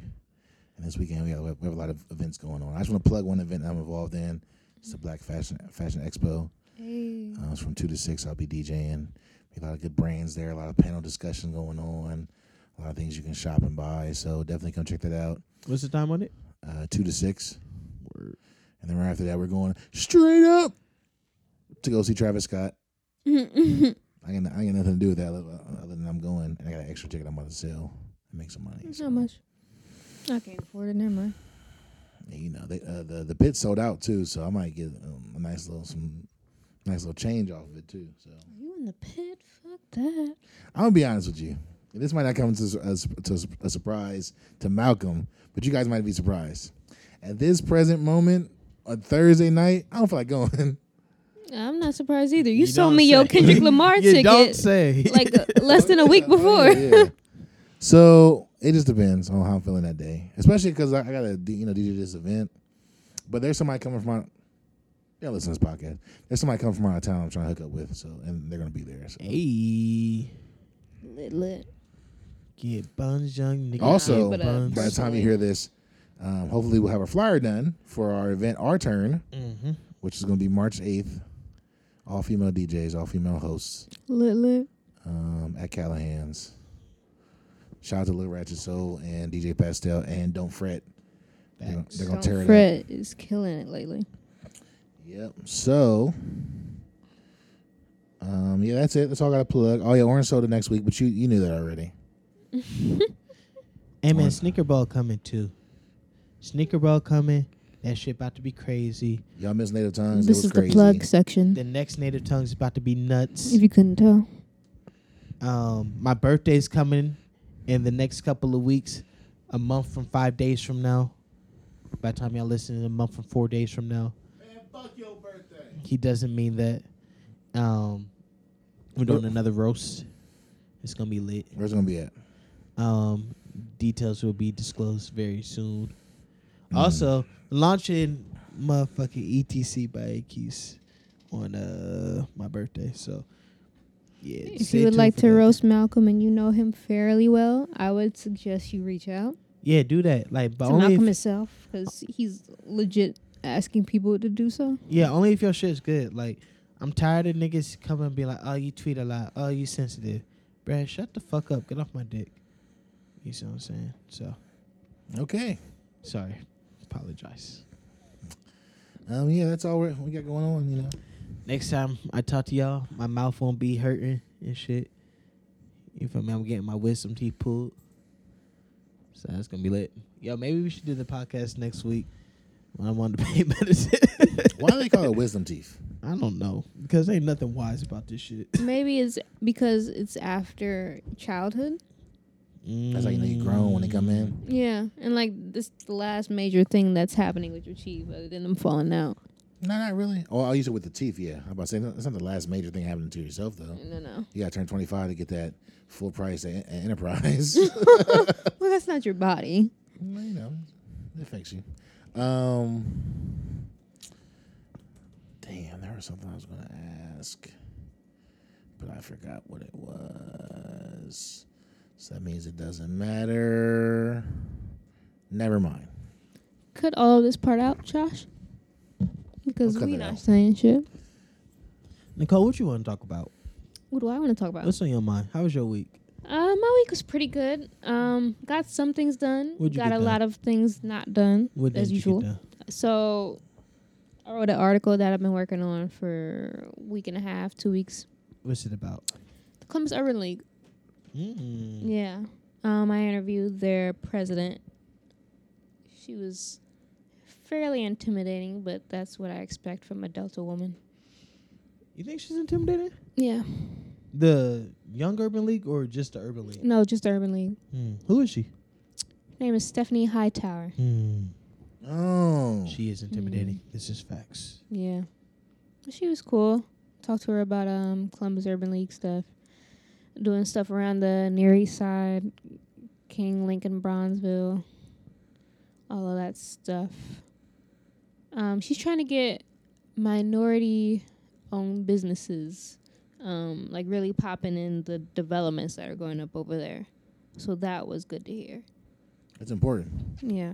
And this weekend we have, we have a lot of events going on. I just want to plug one event I'm involved in. It's the Black Fashion Fashion Expo. Hey. Uh, it's from two to six. I'll be DJing. Be a lot of good brands there. A lot of panel discussion going on. A lot of things you can shop and buy. So definitely come check that out. What's the time on it? Uh, two to six. Word. And then right after that, we're going straight up to go see Travis Scott. I got I got nothing to do with that other than I'm going and I got an extra ticket I'm about to sell and make some money. So. How much? I can't afford it. Never mind. Yeah, you know, they, uh, the the pit sold out too, so I might get um, a nice little some nice little change off of it too. So Are you in the pit? Fuck that. I'm gonna be honest with you. This might not come as a, to a surprise to Malcolm, but you guys might be surprised. At this present moment, on Thursday night, I don't feel like going. I'm not surprised either. You, you sold me say. your Kendrick Lamar you ticket. Don't say like uh, less than a week oh, before. Oh, yeah, yeah. so it just depends on how I'm feeling that day, especially because I, I got to you know DJ this event. But there's somebody coming from out. Yeah, listen to this podcast. There's somebody coming from out of town I'm trying to hook up with, so and they're gonna be there. So. Hey, lit lit. Get buns, young nigga. Also, by the time you hear this, um, hopefully we'll have a flyer done for our event, Our Turn, mm-hmm. which is going to be March 8th. All female DJs, all female hosts. Lit lit. Um, at Callahan's. Shout out to Little Ratchet Soul and DJ Pastel and Don't Fret. They're, gonna, they're gonna tear Fret it up. is killing it lately. Yep. So, um, Um, yeah, that's it. That's all I got to plug. Oh yeah, orange soda next week, but you you knew that already. Hey man, What? sneaker ball coming too. Sneaker ball coming. That shit about to be crazy. Y'all miss native tongues. this it was is crazy. the plug section. The next native tongues is about to be nuts. If you couldn't tell, Um, my birthday's coming in the next couple of weeks, a month from five days from now. By the time y'all listen, a month from four days from now. Man, fuck your birthday. He doesn't mean that. Um, we're doing another roast. It's gonna be lit. Where's it gonna be at? Um, details will be disclosed very soon. Mm. Also, launching motherfucking ETC by Keys on uh my birthday. So, yeah. if you would like to that. roast Malcolm and you know him fairly well, I would suggest you reach out yeah, do that. Like, but to only Malcolm if, himself because he's legit asking people to do so. yeah, only if your shit's good. Like, I'm tired of niggas coming and be like, "Oh, you tweet a lot. Oh, you sensitive." Bruh, shut the fuck up. Get off my dick. You see what I'm saying? So, Okay. sorry. Apologize. Um, yeah, that's all we're, we got going on. You know. Next time I talk to y'all, my mouth won't be hurting and shit. You feel me? I'm getting my wisdom teeth pulled. So that's gonna be lit. Yo, maybe we should do the podcast next week when I'm on the pain medicine. Why do they call it wisdom teeth? I don't know. Because ain't nothing wise about this shit. Maybe it's because it's after childhood. That's how you know you're grown when they come in. Yeah, and like this is the last major thing that's happening with your teeth, other than them falling out. No, not really. Oh, I'll use it with the teeth. Yeah, I'm about to say that's not the last major thing happening to yourself though. No, no. You got to turn 25 to get that full price at, at Enterprise. Well, that's not your body. Well, you know, it affects you. Um, damn, there was something I was going to ask, but I forgot what it was. So that means it doesn't matter. Never mind. Cut all of this part out, Josh. Because I'll we it not out. saying shit. Nichole, what you want to talk about? What do I want to talk about? What's on your mind? How was your week? Uh, my week was pretty good. Um, got some things done. What'd you got get a done? lot of things not done What as did you get usual. done? So, I wrote an article that I've been working on for a week and a half, two weeks. What's it about? The Columbus Urban League. Mm. Yeah. Um, I interviewed their president. She was fairly intimidating, but that's what I expect from a Delta woman. You think she's intimidating? Yeah. The Young Urban League or just the Urban League? No, just the Urban League. Hmm. Who is she? Her name is Stephanie Hightower. Hmm. Oh, She is intimidating. This is facts. Yeah. She was cool. Talked to her about um Columbus Urban League stuff. Doing stuff around the Near East Side, King, Lincoln, Bronzeville, all of that stuff. Um, she's trying to get minority owned businesses um like really popping in the developments that are going up over there. So that was good to hear. that's important. Yeah.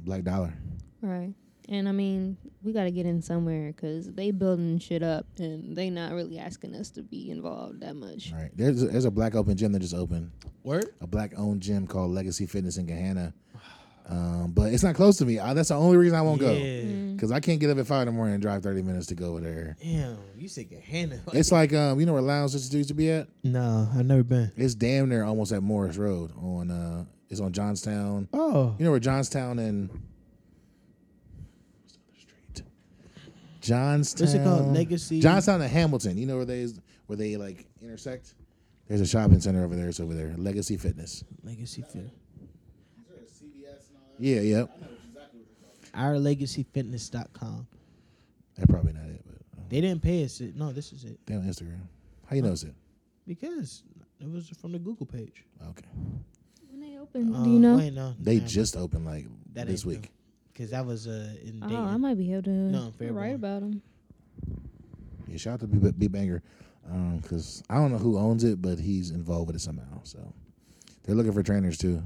Black dollar. Right. And I mean, we got to get in somewhere because they building shit up and they not really asking us to be involved that much. All right. There's a, there's a black open gym that just opened. Word? A black owned gym called Legacy Fitness in Gahanna. Um, but it's not close to me. I, that's the only reason I won't go. Yeah. Mm. Because I can't get up at five in the morning and drive thirty minutes to go over there. Damn, you said your hand. It's like um, you know where Lounge used to be at? no, I've never been. It's damn near almost at Morris Road on uh, it's on Johnstown. Oh, You know where Johnstown and what's the other street? Johnstown. what's it called? Legacy. Johnstown and Hamilton. You know where they where they like intersect? There's a shopping center over there. It's over there. Legacy Fitness. Legacy Fit. Yeah, yeah. OurLegacyFitness.com. That's probably not it, but uh, They didn't pay us. It. No, this is it. they on Instagram. How you know it's it? Because it was from the Google page. Okay. When they opened, Uh, do you know? Wait, no. They never. just opened like That this ain't week. Because that was uh, in Oh, I might be able to No, fair write born. about him. Yeah, shout out to B, B Banger. Because I don't know who owns it, but he's involved with it somehow. So they're looking for trainers too.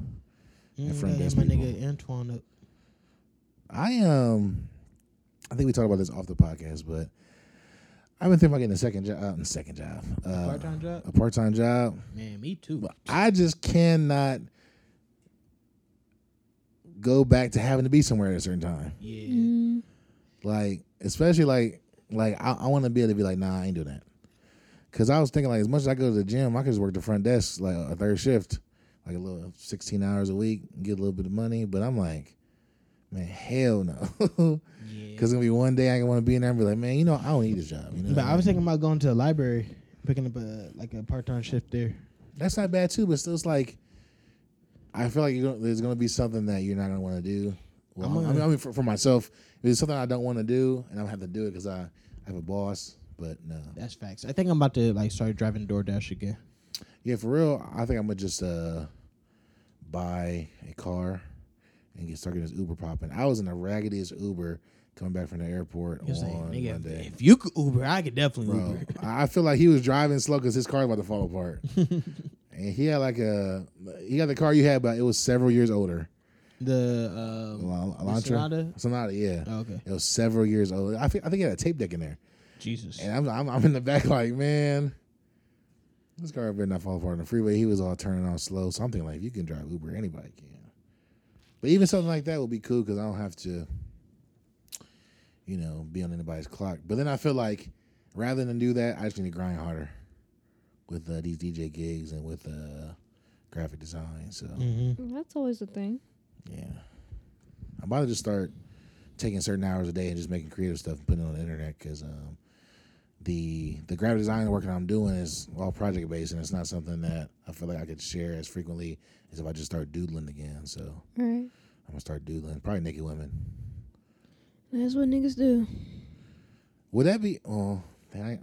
Mm, front gotta desk my people. nigga Antoine up. I um, I think we talked about this off the podcast, but I've been thinking about getting a second job. Uh, second job, uh, Part time job? a part time job. Man, me too. But I just cannot go back to having to be somewhere at a certain time. Yeah. Mm. Like, especially like, like I, I want to be able to be like, nah, I ain't doing that. Cause I was thinking like as much as I go to the gym, I could just work the front desk like a third shift, like a little sixteen hours a week, get a little bit of money. But I'm like, man, hell no. Yeah. Cause it's gonna be one day I gonna want to be in there and be like, man, you know, I don't need this job. You know, But I was thinking about going to the library, picking up a like a part time shift there. that's not bad too. But still, it's like, I feel like you're gonna, there's gonna be something that you're not gonna want to do. Well, I'm I mean, I mean for, for myself, if it's something I don't want to do, and I'm gonna have to do it because I, I have a boss. But no, That's facts. I think I'm about to like start driving DoorDash again. Yeah, for real, I think I'm gonna just uh buy a car and get started this Uber popping. I was in the raggediest Uber coming back from the airport like, on nigga, Monday. if you could Uber, I could definitely Bro, Uber. I I feel like he was driving slow because his car was about to fall apart. and he had like a he got the car you had, but it was several years older. The um, Elan- the Elantra, Sonata? Sonata, yeah. Oh, okay. It was several years old. I think I think he had a tape deck in there, Jesus. and I'm I'm, I'm in the back like, man, this car better not fall apart on the freeway. He was all turning on slow. Something like you can drive Uber, anybody can. But even something like that would be cool because I don't have to, you know, be on anybody's clock. But then I feel like rather than do that, I just need to grind harder with uh, these DJ gigs and with uh, graphic design. So hmm That's always a thing. yeah, I'm about to just start taking certain hours a day and just making creative stuff and putting it on the internet because um, the the graphic design work that I'm doing is all project based and it's not something that I feel like I could share as frequently as if I just start doodling again. So All right. I'm gonna start doodling, probably naked women. That's what niggas do. Would that be? Oh, I,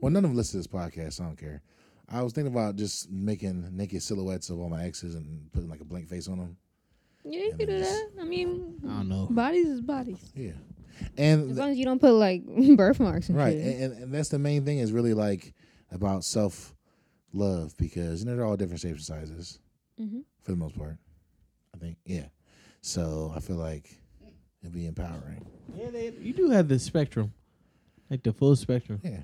well, none of them listen to this podcast. So I don't care. I was thinking about just making naked silhouettes of all my exes and putting like a blank face on them. Yeah, you And can do just- that. I mean, I don't know. bodies is bodies. Yeah, and As long as you don't put like birthmarks and right, shit. and, and, and that's the main thing is really like about self love because you know they're all different shapes and sizes hmm for the most part. I think, yeah. So I feel like it'd be empowering. Yeah, they, you do have the spectrum, like the full spectrum. Yeah,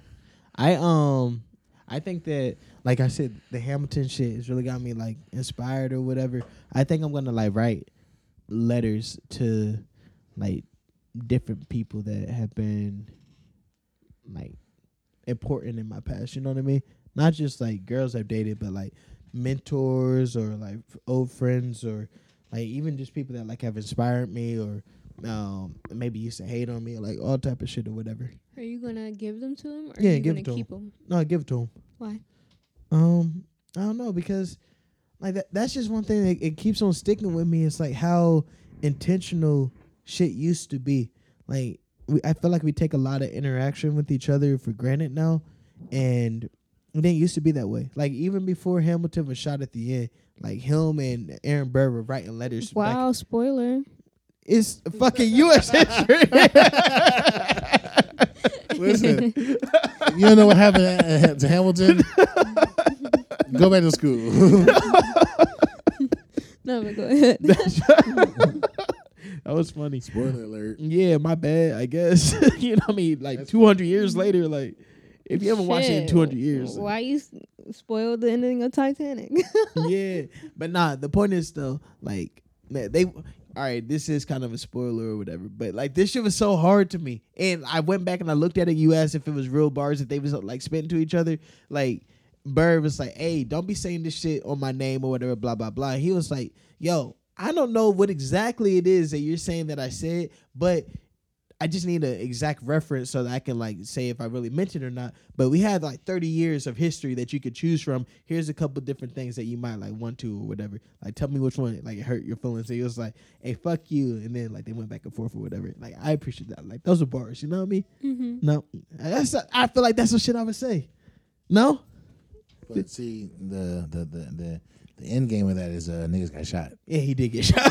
I um, I think that like I said, the Hamilton shit has really got me like inspired or whatever. I think I'm gonna like write letters to like different people that have been like important in my past. You know what I mean? Not just like girls I've dated, but like mentors or like old friends or like even just people that like have inspired me or um maybe used to hate on me like all type of shit or whatever. Are you gonna give them to him? Or Yeah, are you give gonna it to him. keep them? No, I give it to him. Why? Um, I don't know because like that that's just one thing that it keeps on sticking with me. It's like how intentional shit used to be. Like we, I feel like we take a lot of interaction with each other for granted now, and it didn't used to be that way. Like even before Hamilton was shot at the end, like him and Aaron Burr were writing letters. back- Wow, spoiler. It's fucking U.S. history. Listen, you don't know what happened at- to Hamilton? Go back to school. No, but go ahead. that was funny. Spoiler alert. Yeah, my bad. I guess you know. what I mean, like That's two hundred years later, like if you haven't watched it in two hundred years, Why you s- spoiled the ending of Titanic? yeah. But nah, the point is though, like man, they. All right, this is kind of a spoiler or whatever, but like this shit was so hard to me, and I went back and I looked at it. You asked if it was real bars that they was like spitting to each other. Like Burr was like, "Hey, don't be saying this shit on my name or whatever." Blah blah blah. He was like, "Yo, I don't know what exactly it is that you're saying that I said, but I just need an exact reference so that I can like say if I really meant it or not. But we had like 30 years of history that you could choose from. Here's a couple different things that you might like want to or whatever. Like tell me which one like it hurt your feelings. And he was like, "Hey, fuck you," and then like they went back and forth or whatever. Like I appreciate that. Like those are bars. You know what I mean? mm-hmm. No, that's I feel like that's some shit I would say. No, But see, the the the the, the end game of that is uh, niggas got shot. Yeah, he did get shot.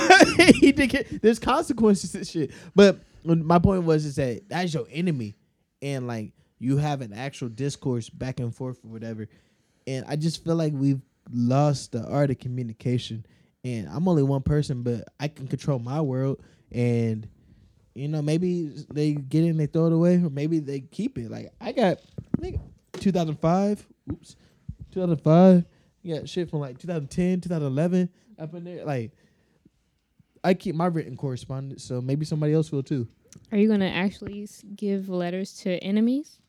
he did get. There's consequences to shit. But my point was is that that's your enemy, and like you have an actual discourse back and forth or whatever. And I just feel like we've lost the art of communication. And I'm only one person, but I can control my world. And you know, maybe they get it and they throw it away, or maybe they keep it. Like I got, I think 2005. Oops, 2005. Yeah, shit from like 2010, 2011 up in there. Like, I keep my written correspondence, so maybe somebody else will too. Are you gonna actually give letters to enemies?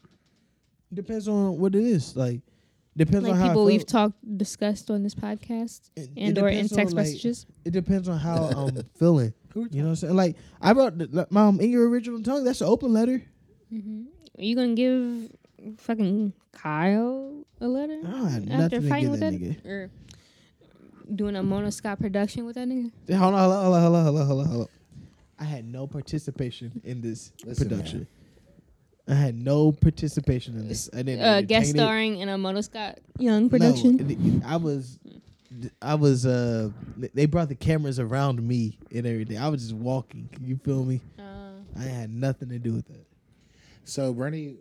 Depends on what it is. Like depends like on how people we've talked discussed on this podcast It- it and or in depends on, text like, messages. It depends on how I'm feeling. You know what I'm saying? Like I wrote the, like, mom in your original tongue. That's an open letter. hmm Are you gonna give fucking Kyle a letter I don't have after nothing to fighting give with that that, nigga. or doing a monoscop production with that nigga? Hold on, hold on, hold on, hold on, hold on, hold on, hold on. I had no participation in this Listen, production. I had no participation in this. I didn't Uh, guest entertain it. starring in a monoscop young production. No, I was, I was. Uh, they brought the cameras around me and everything. I was just walking. You feel me? Uh, I had nothing to do with that. So Bernie,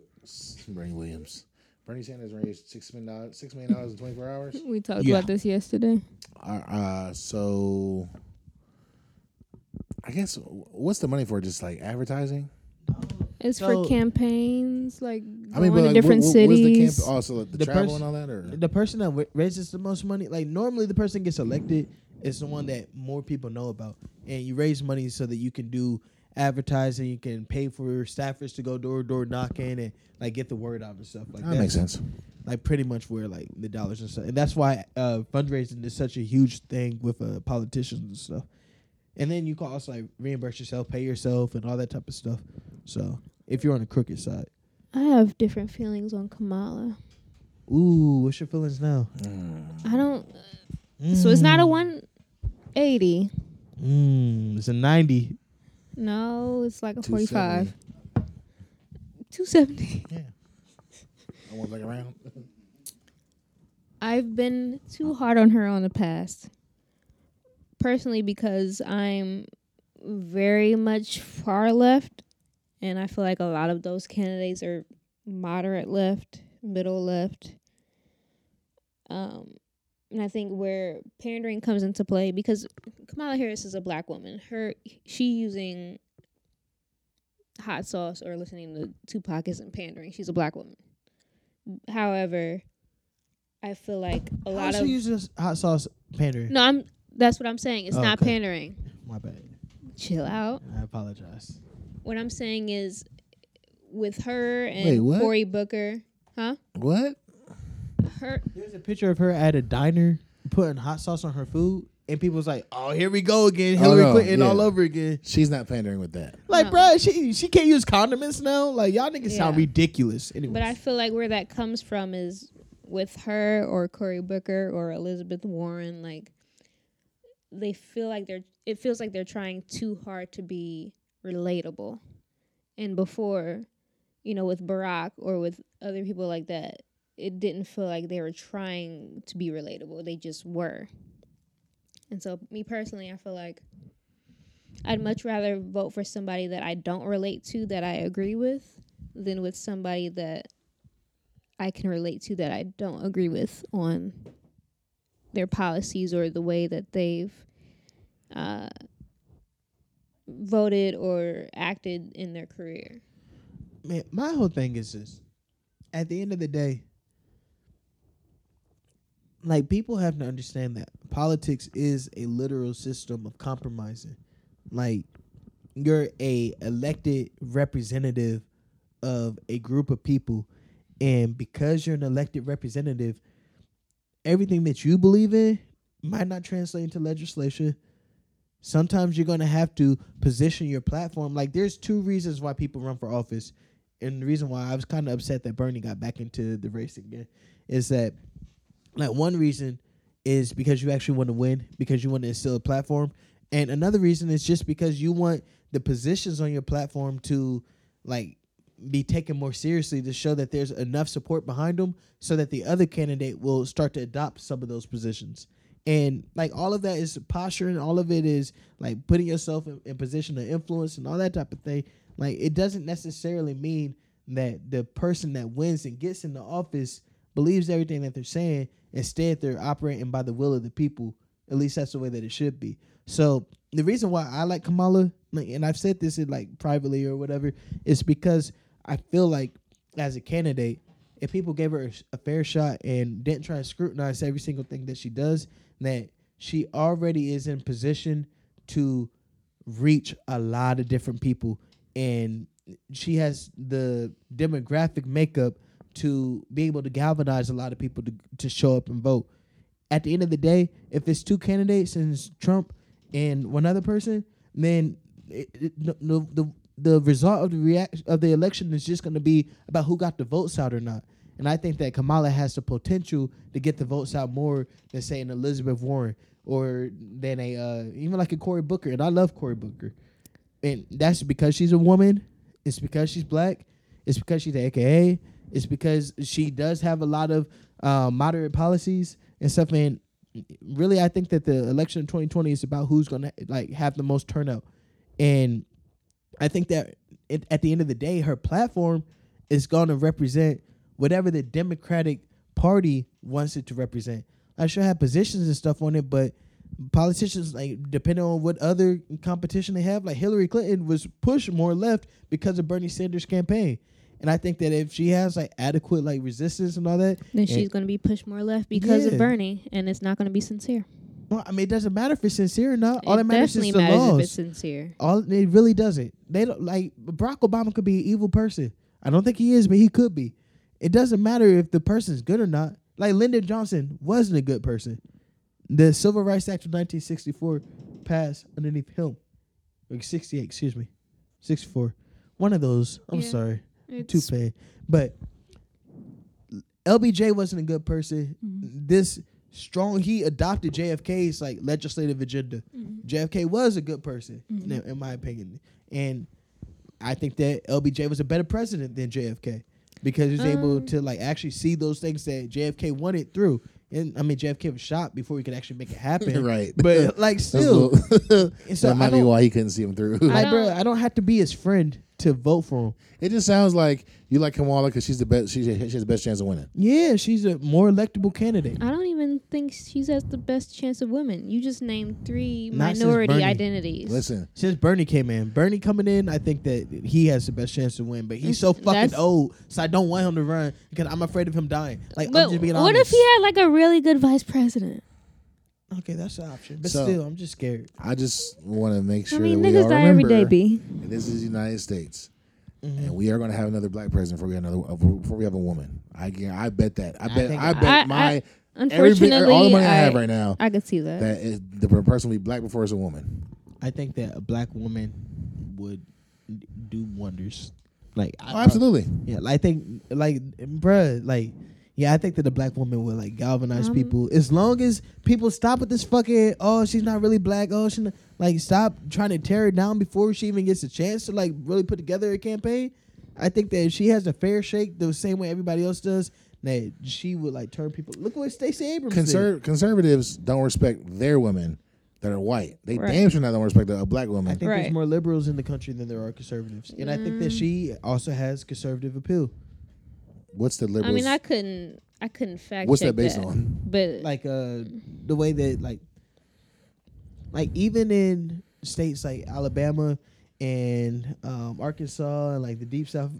Bernie Williams, Bernie Sanders raised six million dollars, six million dollars in twenty four hours. we talked Yeah. about this yesterday. Uh, uh, so I guess what's the money for? Just like advertising? It's So- for campaigns, like I mean, going but to like, different what, what, what's the cities. camp? Also, like, the, The travel pers- and all that, or The person that wa- raises the most money, like normally the person gets elected, is the one that more people know about, and you raise money so that you can do advertising, you can pay for staffers to go door to door knocking and like get the word out and stuff like that. that makes sense. Like pretty much where like the dollars and stuff, and that's why uh, fundraising is such a huge thing with uh, politicians and stuff. And then you can also like reimburse yourself, pay yourself, and all that type of stuff. So if you're on the crooked side, I have different feelings on Kamala. ooh, what's your feelings now? Mm. I don't. So it's not a Mm. 180. Mm, it's a ninety. No, it's like a 270. 45. 270. Yeah. Almost like around. I've been too hard on her on the past. Personally, because I'm very much far left, and I feel like a lot of those candidates are moderate left, middle left. Um, and I think where pandering comes into play because Kamala Harris is a black woman. Her she using hot sauce or listening to Tupac isn't pandering. She's a black woman. However, I feel like a How lot of she uses hot sauce pandering? no, I'm. That's what I'm saying. It's Oh, not okay. pandering. My bad. Chill out. I apologize. What I'm saying is, with her and Wait? Cory Booker, huh? What? Her There's a picture of her at a diner putting hot sauce on her food, and people was like, "Oh, here we go again, Oh, Hillary no, Clinton yeah. all over again." She's not pandering with that. Like, No. bruh, she she can't use condiments now. Like, y'all niggas sound ridiculous. Anyway, But I feel like where that comes from is with her or Cory Booker or Elizabeth Warren, like they feel like they're it feels like they're trying too hard to be relatable. And before, you know, with Barack or with other people like that, it didn't feel like they were trying to be relatable. They just were. And so me personally, I feel like I'd much rather vote for somebody that I don't relate to that I agree with than with somebody that I can relate to that I don't agree with on their policies or the way that they've uh, voted or acted in their career. man, my whole thing is this: at the end of the day, like people have to understand that politics is a literal system of compromising. Like you're a elected representative of a group of people, and because you're an elected representative, everything that you believe in might not translate into legislation. Sometimes you're gonna have to position your platform. Like there's two reasons why people run for office and the reason why I was kind of upset that Bernie got back into the race again is that like one reason is because you actually want to win because you want to instill a platform and another reason is just because you want the positions on your platform to like be taken more seriously to show that there's enough support behind them so that the other candidate will start to adopt some of those positions. And like all of that is posturing all of it is like putting yourself in, in position of influence and all that type of thing. Like it doesn't necessarily mean that the person that wins and gets in the office believes everything that they're saying. Instead, they're operating by the will of the people. At least that's the way that it should be. So the reason why I like Kamala, and I've said this in like privately or whatever, is because I feel like as a candidate, if people gave her a, a fair shot and didn't try to scrutinize every single thing that she does, that she already is in position to reach a lot of different people and she has the demographic makeup to be able to galvanize a lot of people to to show up and vote. At the end of the day, if it's two candidates and Trump and one other person, then it, it, the, the the the result of the react of the election is just going to be about who got the votes out or not. And I think that Kamala has the potential to get the votes out more than say an Elizabeth Warren or than a uh, even like a Cory Booker. And I love Cory Booker, and that's because she's a woman. It's because she's black. It's because she's an AKA. It's because she does have a lot of uh, moderate policies and stuff. And really, I think that the election of 2020 is about who's gonna like have the most turnout. And I think that it, at the end of the day, her platform is gonna represent whatever the Democratic Party wants it to represent. I sure have positions and stuff on it, but politicians like depending on what other competition they have, like Hillary Clinton was pushed more left because of Bernie Sanders' campaign. And I think that if she has like adequate like resistance and all that, Then she's going to be pushed more left because Yeah. of Bernie, and it's not going to be sincere. well, I mean, it doesn't matter if it's sincere or not. All it that matters is the matters laws. if it's sincere. All it really doesn't. They don't like Barack Obama could be an evil person. I don't think he is, but he could be. It doesn't matter if the person's good or not. Like Lyndon Johnson wasn't a good person. The Civil Rights Act of 1964 passed underneath him. Like 68, excuse me. 64. One of those. I'm Yeah. sorry. It's, Toupee. But LBJ wasn't a good person. Mhm. This strong he adopted JFK's like legislative agenda. Mhm. JFK was a good person, Mhm. in, in my opinion, and I think that LBJ was a better president than JFK because he was able Um, to like actually see those things that JFK wanted through. And I mean, JFK was shot before he could actually make it happen. right. But like still, so that might be don't, why he couldn't see him through. I like, bro, don't- I don't have to be his friend to vote for him. it just sounds like you like Kamala because she's the best. She, she has the best chance of winning. Yeah, she's a more electable candidate. I don't even think she has the best chance of women. You just named three Not since minority Bernie. identities. Listen, Since Bernie came in, Bernie coming in, I think that he has the best chance to win. But he's so fucking That's- old, so I don't want him to run because I'm afraid of him dying. Like, but I'm just being what honest. if he had like a really good vice president? Okay, that's an option. But So- still, I'm just scared. I just want to make sure I mean, that we all niggas die every remember day, B. that this is the United States, Mhm. and we are going to have another black president before we have another uh, before we have a woman. I can, I bet that. I I bet. think- I, bet I- my I- every bit, Unfortunately, all the money I, I, have right now I could see that. that is, the person will be black before it's a woman. I think that a black woman would do wonders. Like, I, Oh, absolutely. Yeah, I think like, bruh, like, yeah, I think that a black woman will like galvanize Um, people as long as people stop with this fucking. Oh, she's not really black. Oh, she not, like stop trying to tear her down before she even gets a chance to like really put together a campaign. I think that if she has a fair shake the same way everybody else does, that she would like turn people. Look what Stacey Abrams did. Conservatives don't respect their women that are white. They Right. damn sure not don't respect a, black woman. I think Right. there's more liberals in the country than there are conservatives, and I think that Mm. she also has conservative appeal. What's the liberals? I mean, I couldn't, I couldn't fact. what's check that based on? But like uh the way that like like even in states like Alabama and um, Arkansas and like the deep south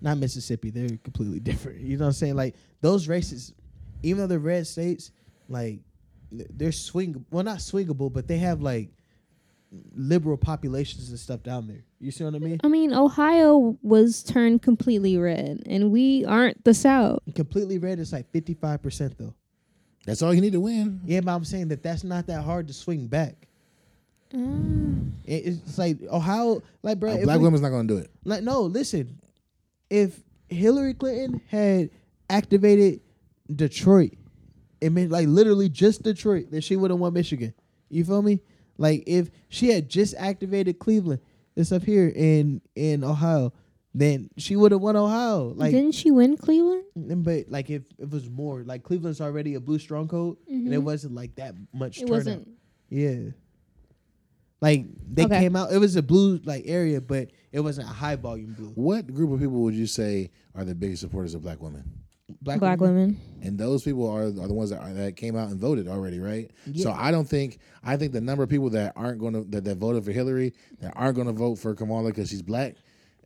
not Mississippi they're completely different you know what I'm saying like those races even though they're red states like they're swing well not swingable but they have like liberal populations and stuff down there you see what I mean I mean, Ohio was turned completely red, and we aren't the South. completely red is like 55% though That's all you need to win. yeah but I'm saying that that's not that hard to swing back Mm. It's like Ohio, like bro. A black we- woman's not going to do it. like no. Listen, if Hillary Clinton had activated Detroit, it meant like literally just Detroit, then she would have won Michigan. You feel me? Like if she had just activated Cleveland, this up here in in Ohio, then she would have won Ohio. Like, Didn't she win Cleveland? mm, but like if, if it was more like Cleveland's already a blue stronghold, and it Mhm. wasn't like that much. It turnout. wasn't. Yeah. Like they Okay. came out. It was a blue like area, but it wasn't a high volume blue. What group of people would you say are the biggest supporters of black women? Black, Black women. And those people are, are the ones that, are, that came out and voted already, right? So I don't think I think the number of people that aren't going to that, that voted for Hillary that aren't going to vote for Kamala because she's black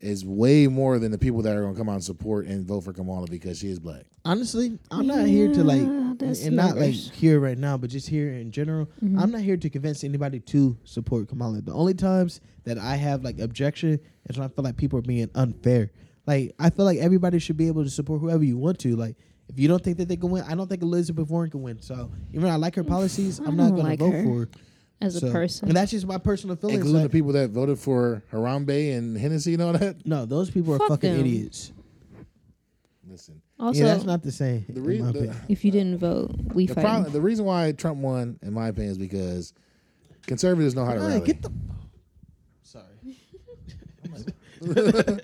is way more than the people that are going to come out and support and vote for Kamala because she is black. Honestly, I'm not here to like, and not like here right now, but just here in general. Mhm. I'm not here to convince anybody to support Kamala. The only times that I have like objection is when I feel like people are being unfair. Like I feel like everybody should be able to support whoever you want to. Like if you don't think that they can win, I don't think Elizabeth Warren can win. So even though I like her policies, I I'm not don't gonna like vote her for her. as So- a person. And that's just my personal feelings. including like- the people that voted for Harambe and Hennessy and all that. no, those people are Fuck fucking them. idiots. Listen, also, yeah, that's not the same. the in reason my the, opinion. if you didn't vote, we the, fight. problem, the reason why Trump won, in my opinion, is because conservatives know how to Hey, rally. get the. Sorry.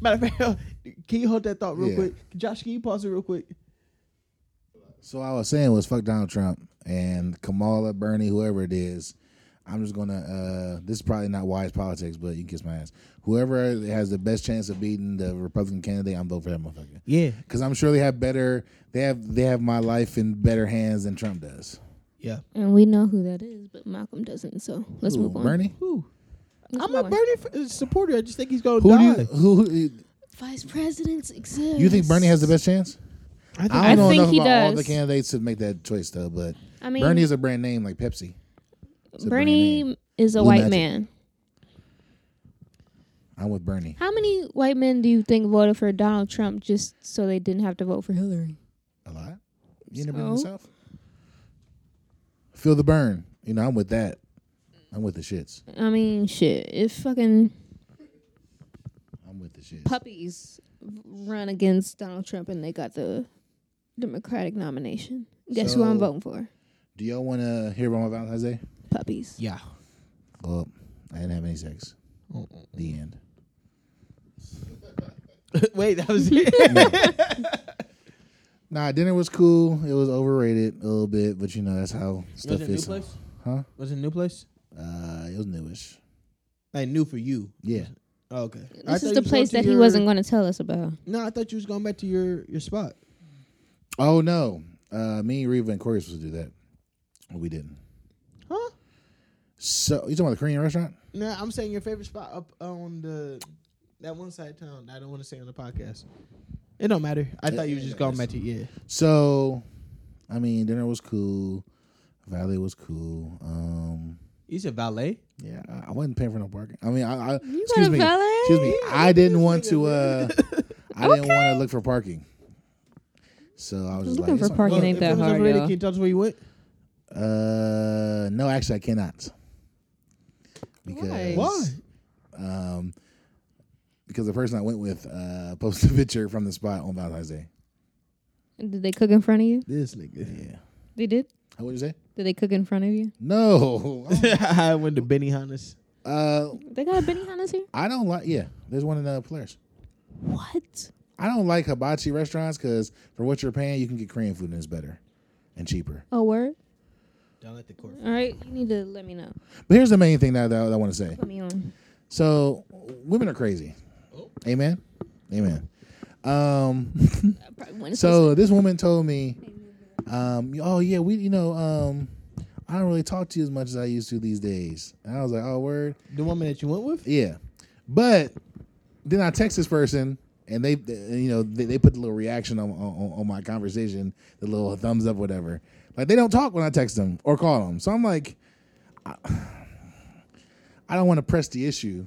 Matter of fact, can you hold that thought real Yeah. quick? Josh, can you pause it real quick? So I was saying was fuck Donald Trump and Kamala, Bernie, whoever it is. I'm just gonna. uh This is probably not wise politics, but you can kiss my ass. Whoever has the best chance of beating the Republican candidate, I'm voting for that motherfucker. Yeah, Because I'm sure they have better. They have they have my life in better hands than Trump does. yeah. and we know who that is, but Malcolm doesn't. So let's Who, move on. Bernie. Whew. Let's I'm move a. Bernie f- uh, supporter. I just think he's gonna Who do die. you who, who Vice presidents exist. you think Bernie has the best chance? I think, I don't I know think enough he about all does. the candidates to make that choice though, but I mean, Bernie is a brand name like Pepsi. It's a brand Bernie is a Blue white Magic. man. I'm with Bernie. How many white men do you think voted for Donald Trump just so they didn't have to vote for Hillary? A lot. You never been in the So? South? Feel the Bern. You know, I'm with that. I'm with the shits. I mean, shit. If fucking I'm with the shits. puppies run against Donald Trump and they got the Democratic nomination, guess who I'm So- voting for? Do y'all want to hear about my Valentine's Day? Puppies. yeah. Well, I didn't have any sex. The end. Wait, that was it. Nah, dinner was cool. It was overrated a little bit, but you know that's how stuff is. was it a new place? Huh? Was it a new place? Uh, it was newish. Like new for you. Yeah. Oh, okay. I This thought is you the was place going that to he your- wasn't going to tell us about. No, I thought you was going back to your your spot. Oh no. Uh, me, Reva, and Corey were supposed to do that. But we didn't. Huh? So you talking about the Korean restaurant? No, I'm saying your favorite spot up on the that one side of town. I don't want to say on the podcast. It don't matter. I thought you was just going back to yeah. So, I mean, dinner was cool. Valley was cool. Um, You said valet. yeah, I, I wasn't paying for no parking. I mean, I, I You excuse got a me, valet? excuse me. I didn't want to. Uh, I didn't want to look for parking. So I was just Looking like, for it's parking Well, ain't that it was hard, overrated, though. Can you tell us where you went? Uh, no, actually, I cannot. Because Why? Um, because the person I went with uh, posted a picture from the spot on Valentine's Day. Did they cook in front of you? This nigga. Yeah. They did. What would you say? Did they cook in front of you? No. I went to Benihana's. uh, They got a Benihana's here. I don't like. Yeah, there's one in the Polaris. What? I don't like hibachi restaurants because for what you're paying, you can get Korean food and it's better and cheaper. Oh, word. Don't let the court. All right, you need to let me know. But here's the main thing that, that I want to say. Put me on. So women are crazy. Amen. Amen. Um, I probably wouldn't so this woman told me, um, oh yeah, we, you know, um, I don't really talk to you as much as I used to these days. And I was like, oh word, The woman that you went with? yeah. But then I text this person, and they, they- you know, they, they put the little reaction on, on on my conversation, the little thumbs up, whatever. Like they don't talk when I text them or call them. So I'm like, I, I don't want to press the issue,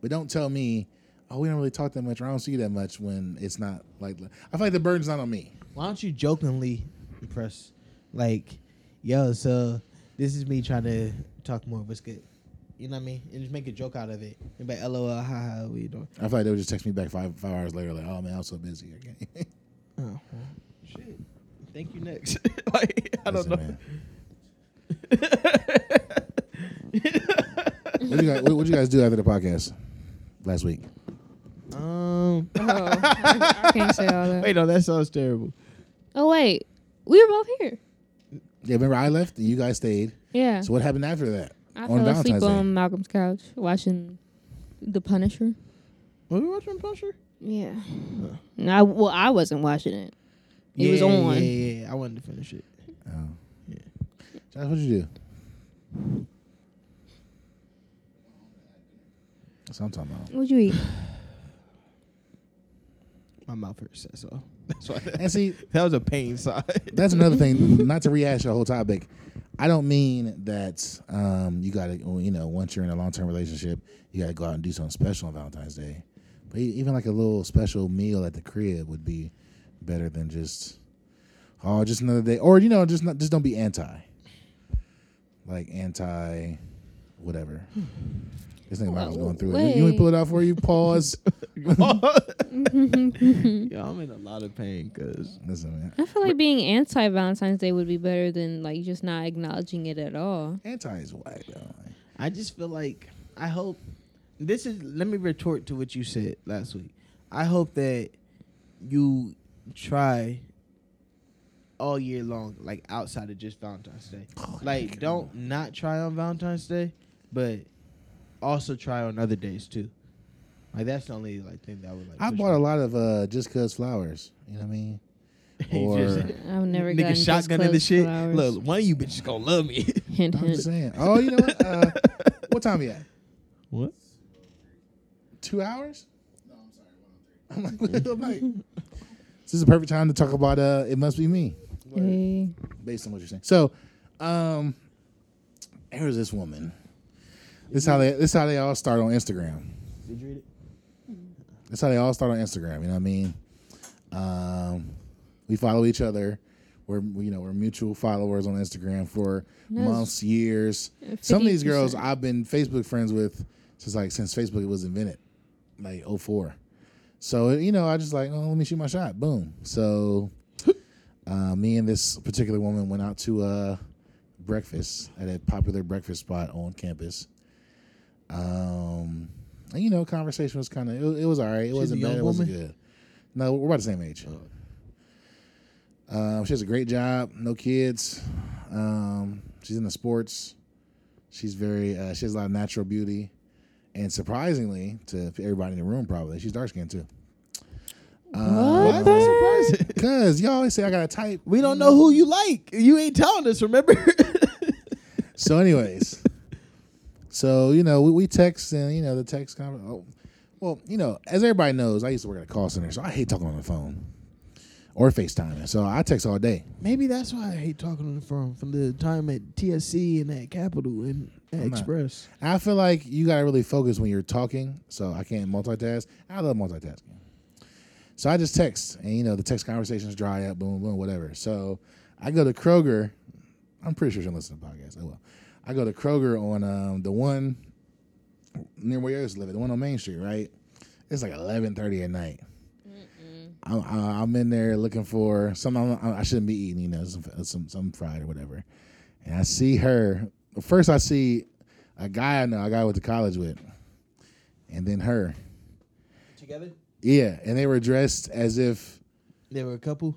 but don't tell me, oh, we don't really talk that much, or I don't see you that much when it's not like. I feel like the burden's not on me. Why don't you jokingly press like, yo, so this is me trying to talk more. What's good? You know what I mean? And just make a joke out of it. And be like, LOL, haha, what you doing? I feel like they would just text me back five five hours later, like, oh man, I was so busy. again. Oh, well, shit. Thank you next. like, I don't know. man. what you guys what, what you guys do after the podcast last week? Um, Oh, I can't say all that. wait, no, that sounds terrible. Oh wait, we were both here. Yeah, remember I left and you guys stayed. Yeah, So what happened after that? I on fell asleep Day. on Malcolm's couch watching The Punisher. Were we watching Punisher? Yeah. No, I, well, I wasn't watching it. It was on. Yeah, yeah, yeah. I wanted to finish it. Oh. Yeah. Josh, what'd you do? That's what I'm talking about. What'd you eat? My mouth hurts. That's all. That's. And see, that was a pain side. that's another thing. Not to rehash the whole topic. I don't mean that um, you got to, you know, once you're in a long term relationship, you got to go out and do something special on Valentine's Day. But e- even like a little special meal at the crib would be better than just oh, just another day, or you know, just not just don't be anti, like anti, whatever. This thing Michael's going through it. You, you want to pull it out for you? Pause. yeah, I'm in a lot of pain because Listen, man. I feel like being anti Valentine's Day would be better than like just not acknowledging it at all. Anti is whack though. I just feel like I hope this is. Let me retort to what you said last week. I hope that you try all year long, like outside of just Valentine's Day. Oh, like, don't not try on Valentine's Day, but also try on other days too. Like that's the only like thing that I would like. I push bought a lot of uh, just cause flowers. You know what I mean? You or- just- I've never gotten nigga just shotgun in the clothes shit. flowers. Look, one of you bitches gonna love me. hint, I'm hint. just saying. Oh, you know what? Uh, what time you at? what? Two hours? No, I'm sorry. I'm like, I'm like, this is the perfect time to talk about uh, it must be me, Hey. based on what you're saying. So, um, here's this woman. This is how they. This is how they all start on Instagram. Did you read it? That's how they all start on Instagram. You know what I mean? Um, we follow each other. We're you know we're mutual followers on Instagram for That's months, years. Some of these girls I've been Facebook friends with since like since Facebook was invented, like 04. So you know I just like oh let me shoot my shot. Boom. So uh, me and this particular woman went out to uh, breakfast at a popular breakfast spot on campus. Um, and, you know, conversation was kind of it, it was all right. It She's wasn't bad. young It wasn't good. No, we're about the same age. Um, she has a great job, no kids. Um, she's in the sports. She's very. Uh, she has a lot of natural beauty, and surprisingly to everybody in the room, probably she's dark skinned too. Why is that surprising? Cause y'all always say I got a type. We don't know who you like. You ain't telling us. Remember? So, anyways, so you know we, we text and you know the text conver Oh, well, you know as everybody knows, I used to work at a call center, so I hate talking on the phone or FaceTiming. So I text all day. Maybe that's why I hate talking on the phone from the time at TSC and at Capital and at I'm not- Express. I feel like you gotta really focus when you're talking, so I can't multitask. I love multitasking. So I just text, and you know the text conversations dry up, boom, boom, whatever. So I go to Kroger. I'm pretty sure she'll listen to the podcast. Oh, I will. I go to Kroger on um, the one near where you used to live, the one on Main Street, right? It's like 11:30 at night. I'm, I- I'm in there looking for something I I shouldn't be eating, you know, some some, some fried or whatever. And I see her. First, I see a guy I know, a guy I went to college with, and then her. Together? Yeah, and they were dressed as if They were a couple.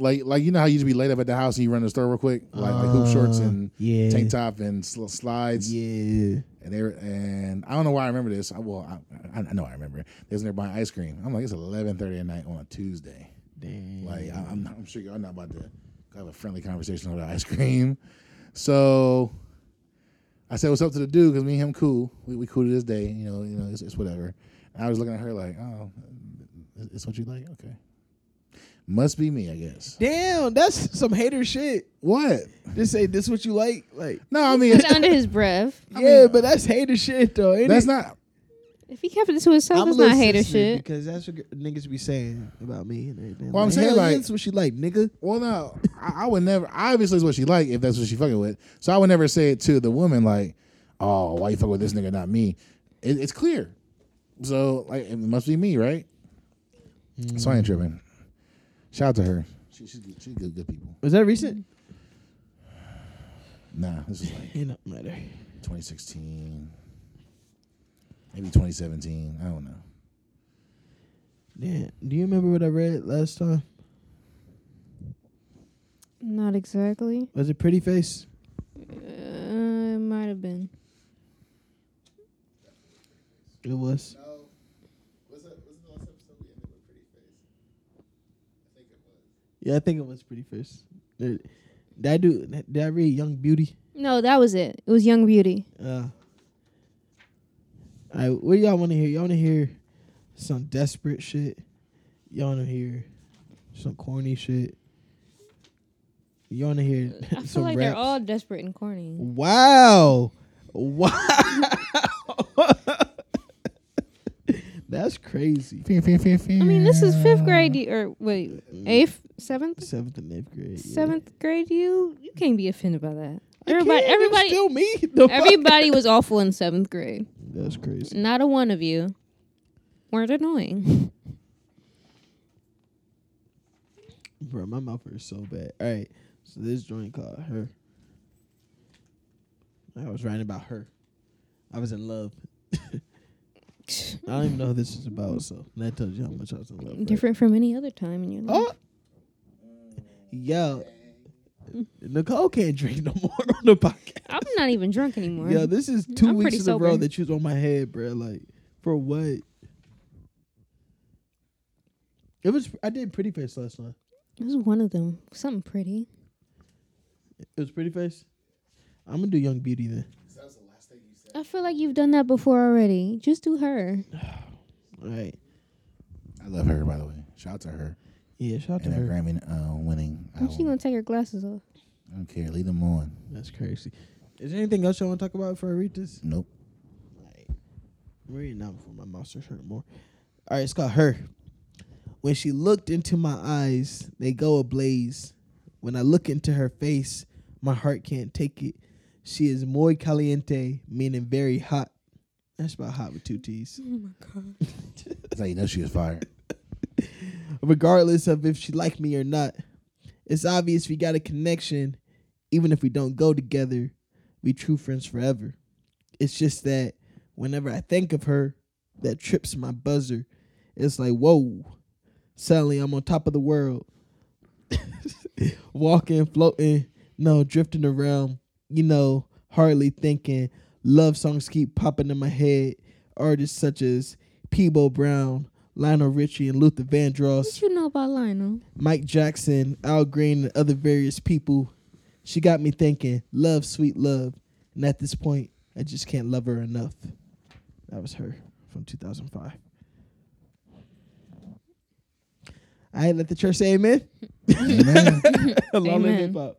Like like you know how you just be laid up at the house and you run to the store real quick, like, like hoop shorts Uh, and yeah. tank top and sl- slides. Yeah. And they were and I don't know why I remember this. I, well, I, I know I remember. They was there buying ice cream. I'm like, it's 11:30 at night on a Tuesday. Damn. Like I, I'm, I'm sure y'all not about to have a friendly conversation over ice cream. So I said, "What's up to the dude?" Because me and him cool. We, we cool to this day. You know, you know, it's, it's whatever. And I was looking at her like, "Oh, it's what you like? Okay, must be me, I guess." Damn, that's some hater shit. What? Just say this what you like. Like No, I mean It's under his breath. yeah, but that's hater shit though. ain't that's it? not. If he kept it to himself, I'm it's not hater shit. because that's what niggas be saying about me and everything. Well, I'm saying, hell like- that's what she like, nigga. Well, no, I, I would never. Obviously, it's what she like if that's what she fucking with. So I would never say it to the woman like, "Oh, why you fuck with this nigga, not me?" It, it's clear. So like, it must be me, right? So I ain't tripping. Shout out to her. She, she's good, she's good, good people. Was that recent? Nah, this is like It don't matter. 2016, maybe 2017. I don't know. Damn. Do you remember what I read last time? Not exactly. Was it Pretty Face? Uh, it might have been. It was. No, was that was the last episode we ended with pretty face? I think it was. Yeah, I think it was Pretty Face. Did, did I do? Did I read Young Beauty? No, that was it. It was Young Beauty. Uh, all right, what do y'all want to hear? Y'all want to hear some desperate shit? Y'all want to hear some corny shit? Y'all want to hear I feel like raps? they're all desperate and corny. Wow. Wow. That's crazy. I mean, this is fifth grade you- or wait, mm. eighth, seventh, Seventh and eighth grade. yeah. seventh grade. You You can't be offended by that. I Everybody, can't, it's everybody, still me. The fuck? everybody was awful in seventh grade. That's crazy. Not a one of you weren't annoying. Bro, my mouth hurts so bad. All right, so this joint called her. I was writing about her. I was in love. I don't even know who this is about, so that tells you how much I was in love. Different from any other time in your oh. life. Oh, yo, Nichole can't drink no more on the podcast. I'm not even drunk anymore. Yeah, this is 2 I'm weeks in a row that you was on my head, bro. Like, for what? It was. I did pretty face last night. it was one of them. Something pretty. It was pretty face. I'm gonna do Young Beauty then. I feel like you've done that before already. Just do her. right. I love her, by the way. Shout out to her Yeah, shout out to and her her. Grammy uh, winning. When she album. gonna take her glasses off? I don't care. Leave them on. That's crazy. Is there anything else you want to talk about before I read this? Nope. Alright. I'm reading now before my mouth starts hurting more. All right, it's called Her. When she looked into my eyes, they go ablaze. When I look into her face, my heart can't take it. She is muy caliente, meaning very hot. That's about hot with two T's. Oh my god. That's how you know she was fired. regardless of if she like me or not. It's obvious we got a connection, even if we don't go together. We true friends forever. It's just that whenever I think of her, that trips my buzzer. It's like whoa, suddenly I'm on top of the world, walking, floating, no, drifting around. You know, hardly thinking. Love songs keep popping in my head. Artists such as Peabo Brown, Lionel Richie, and Luther Vandross. What you know about Lionel? Mike Jackson, Al Green, and other various people. She got me thinking, love, sweet love. And at this point, I just can't love her enough. That was her from 2005. I ain't let the church say amen. Amen. Amen. hip hop.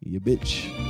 You bitch.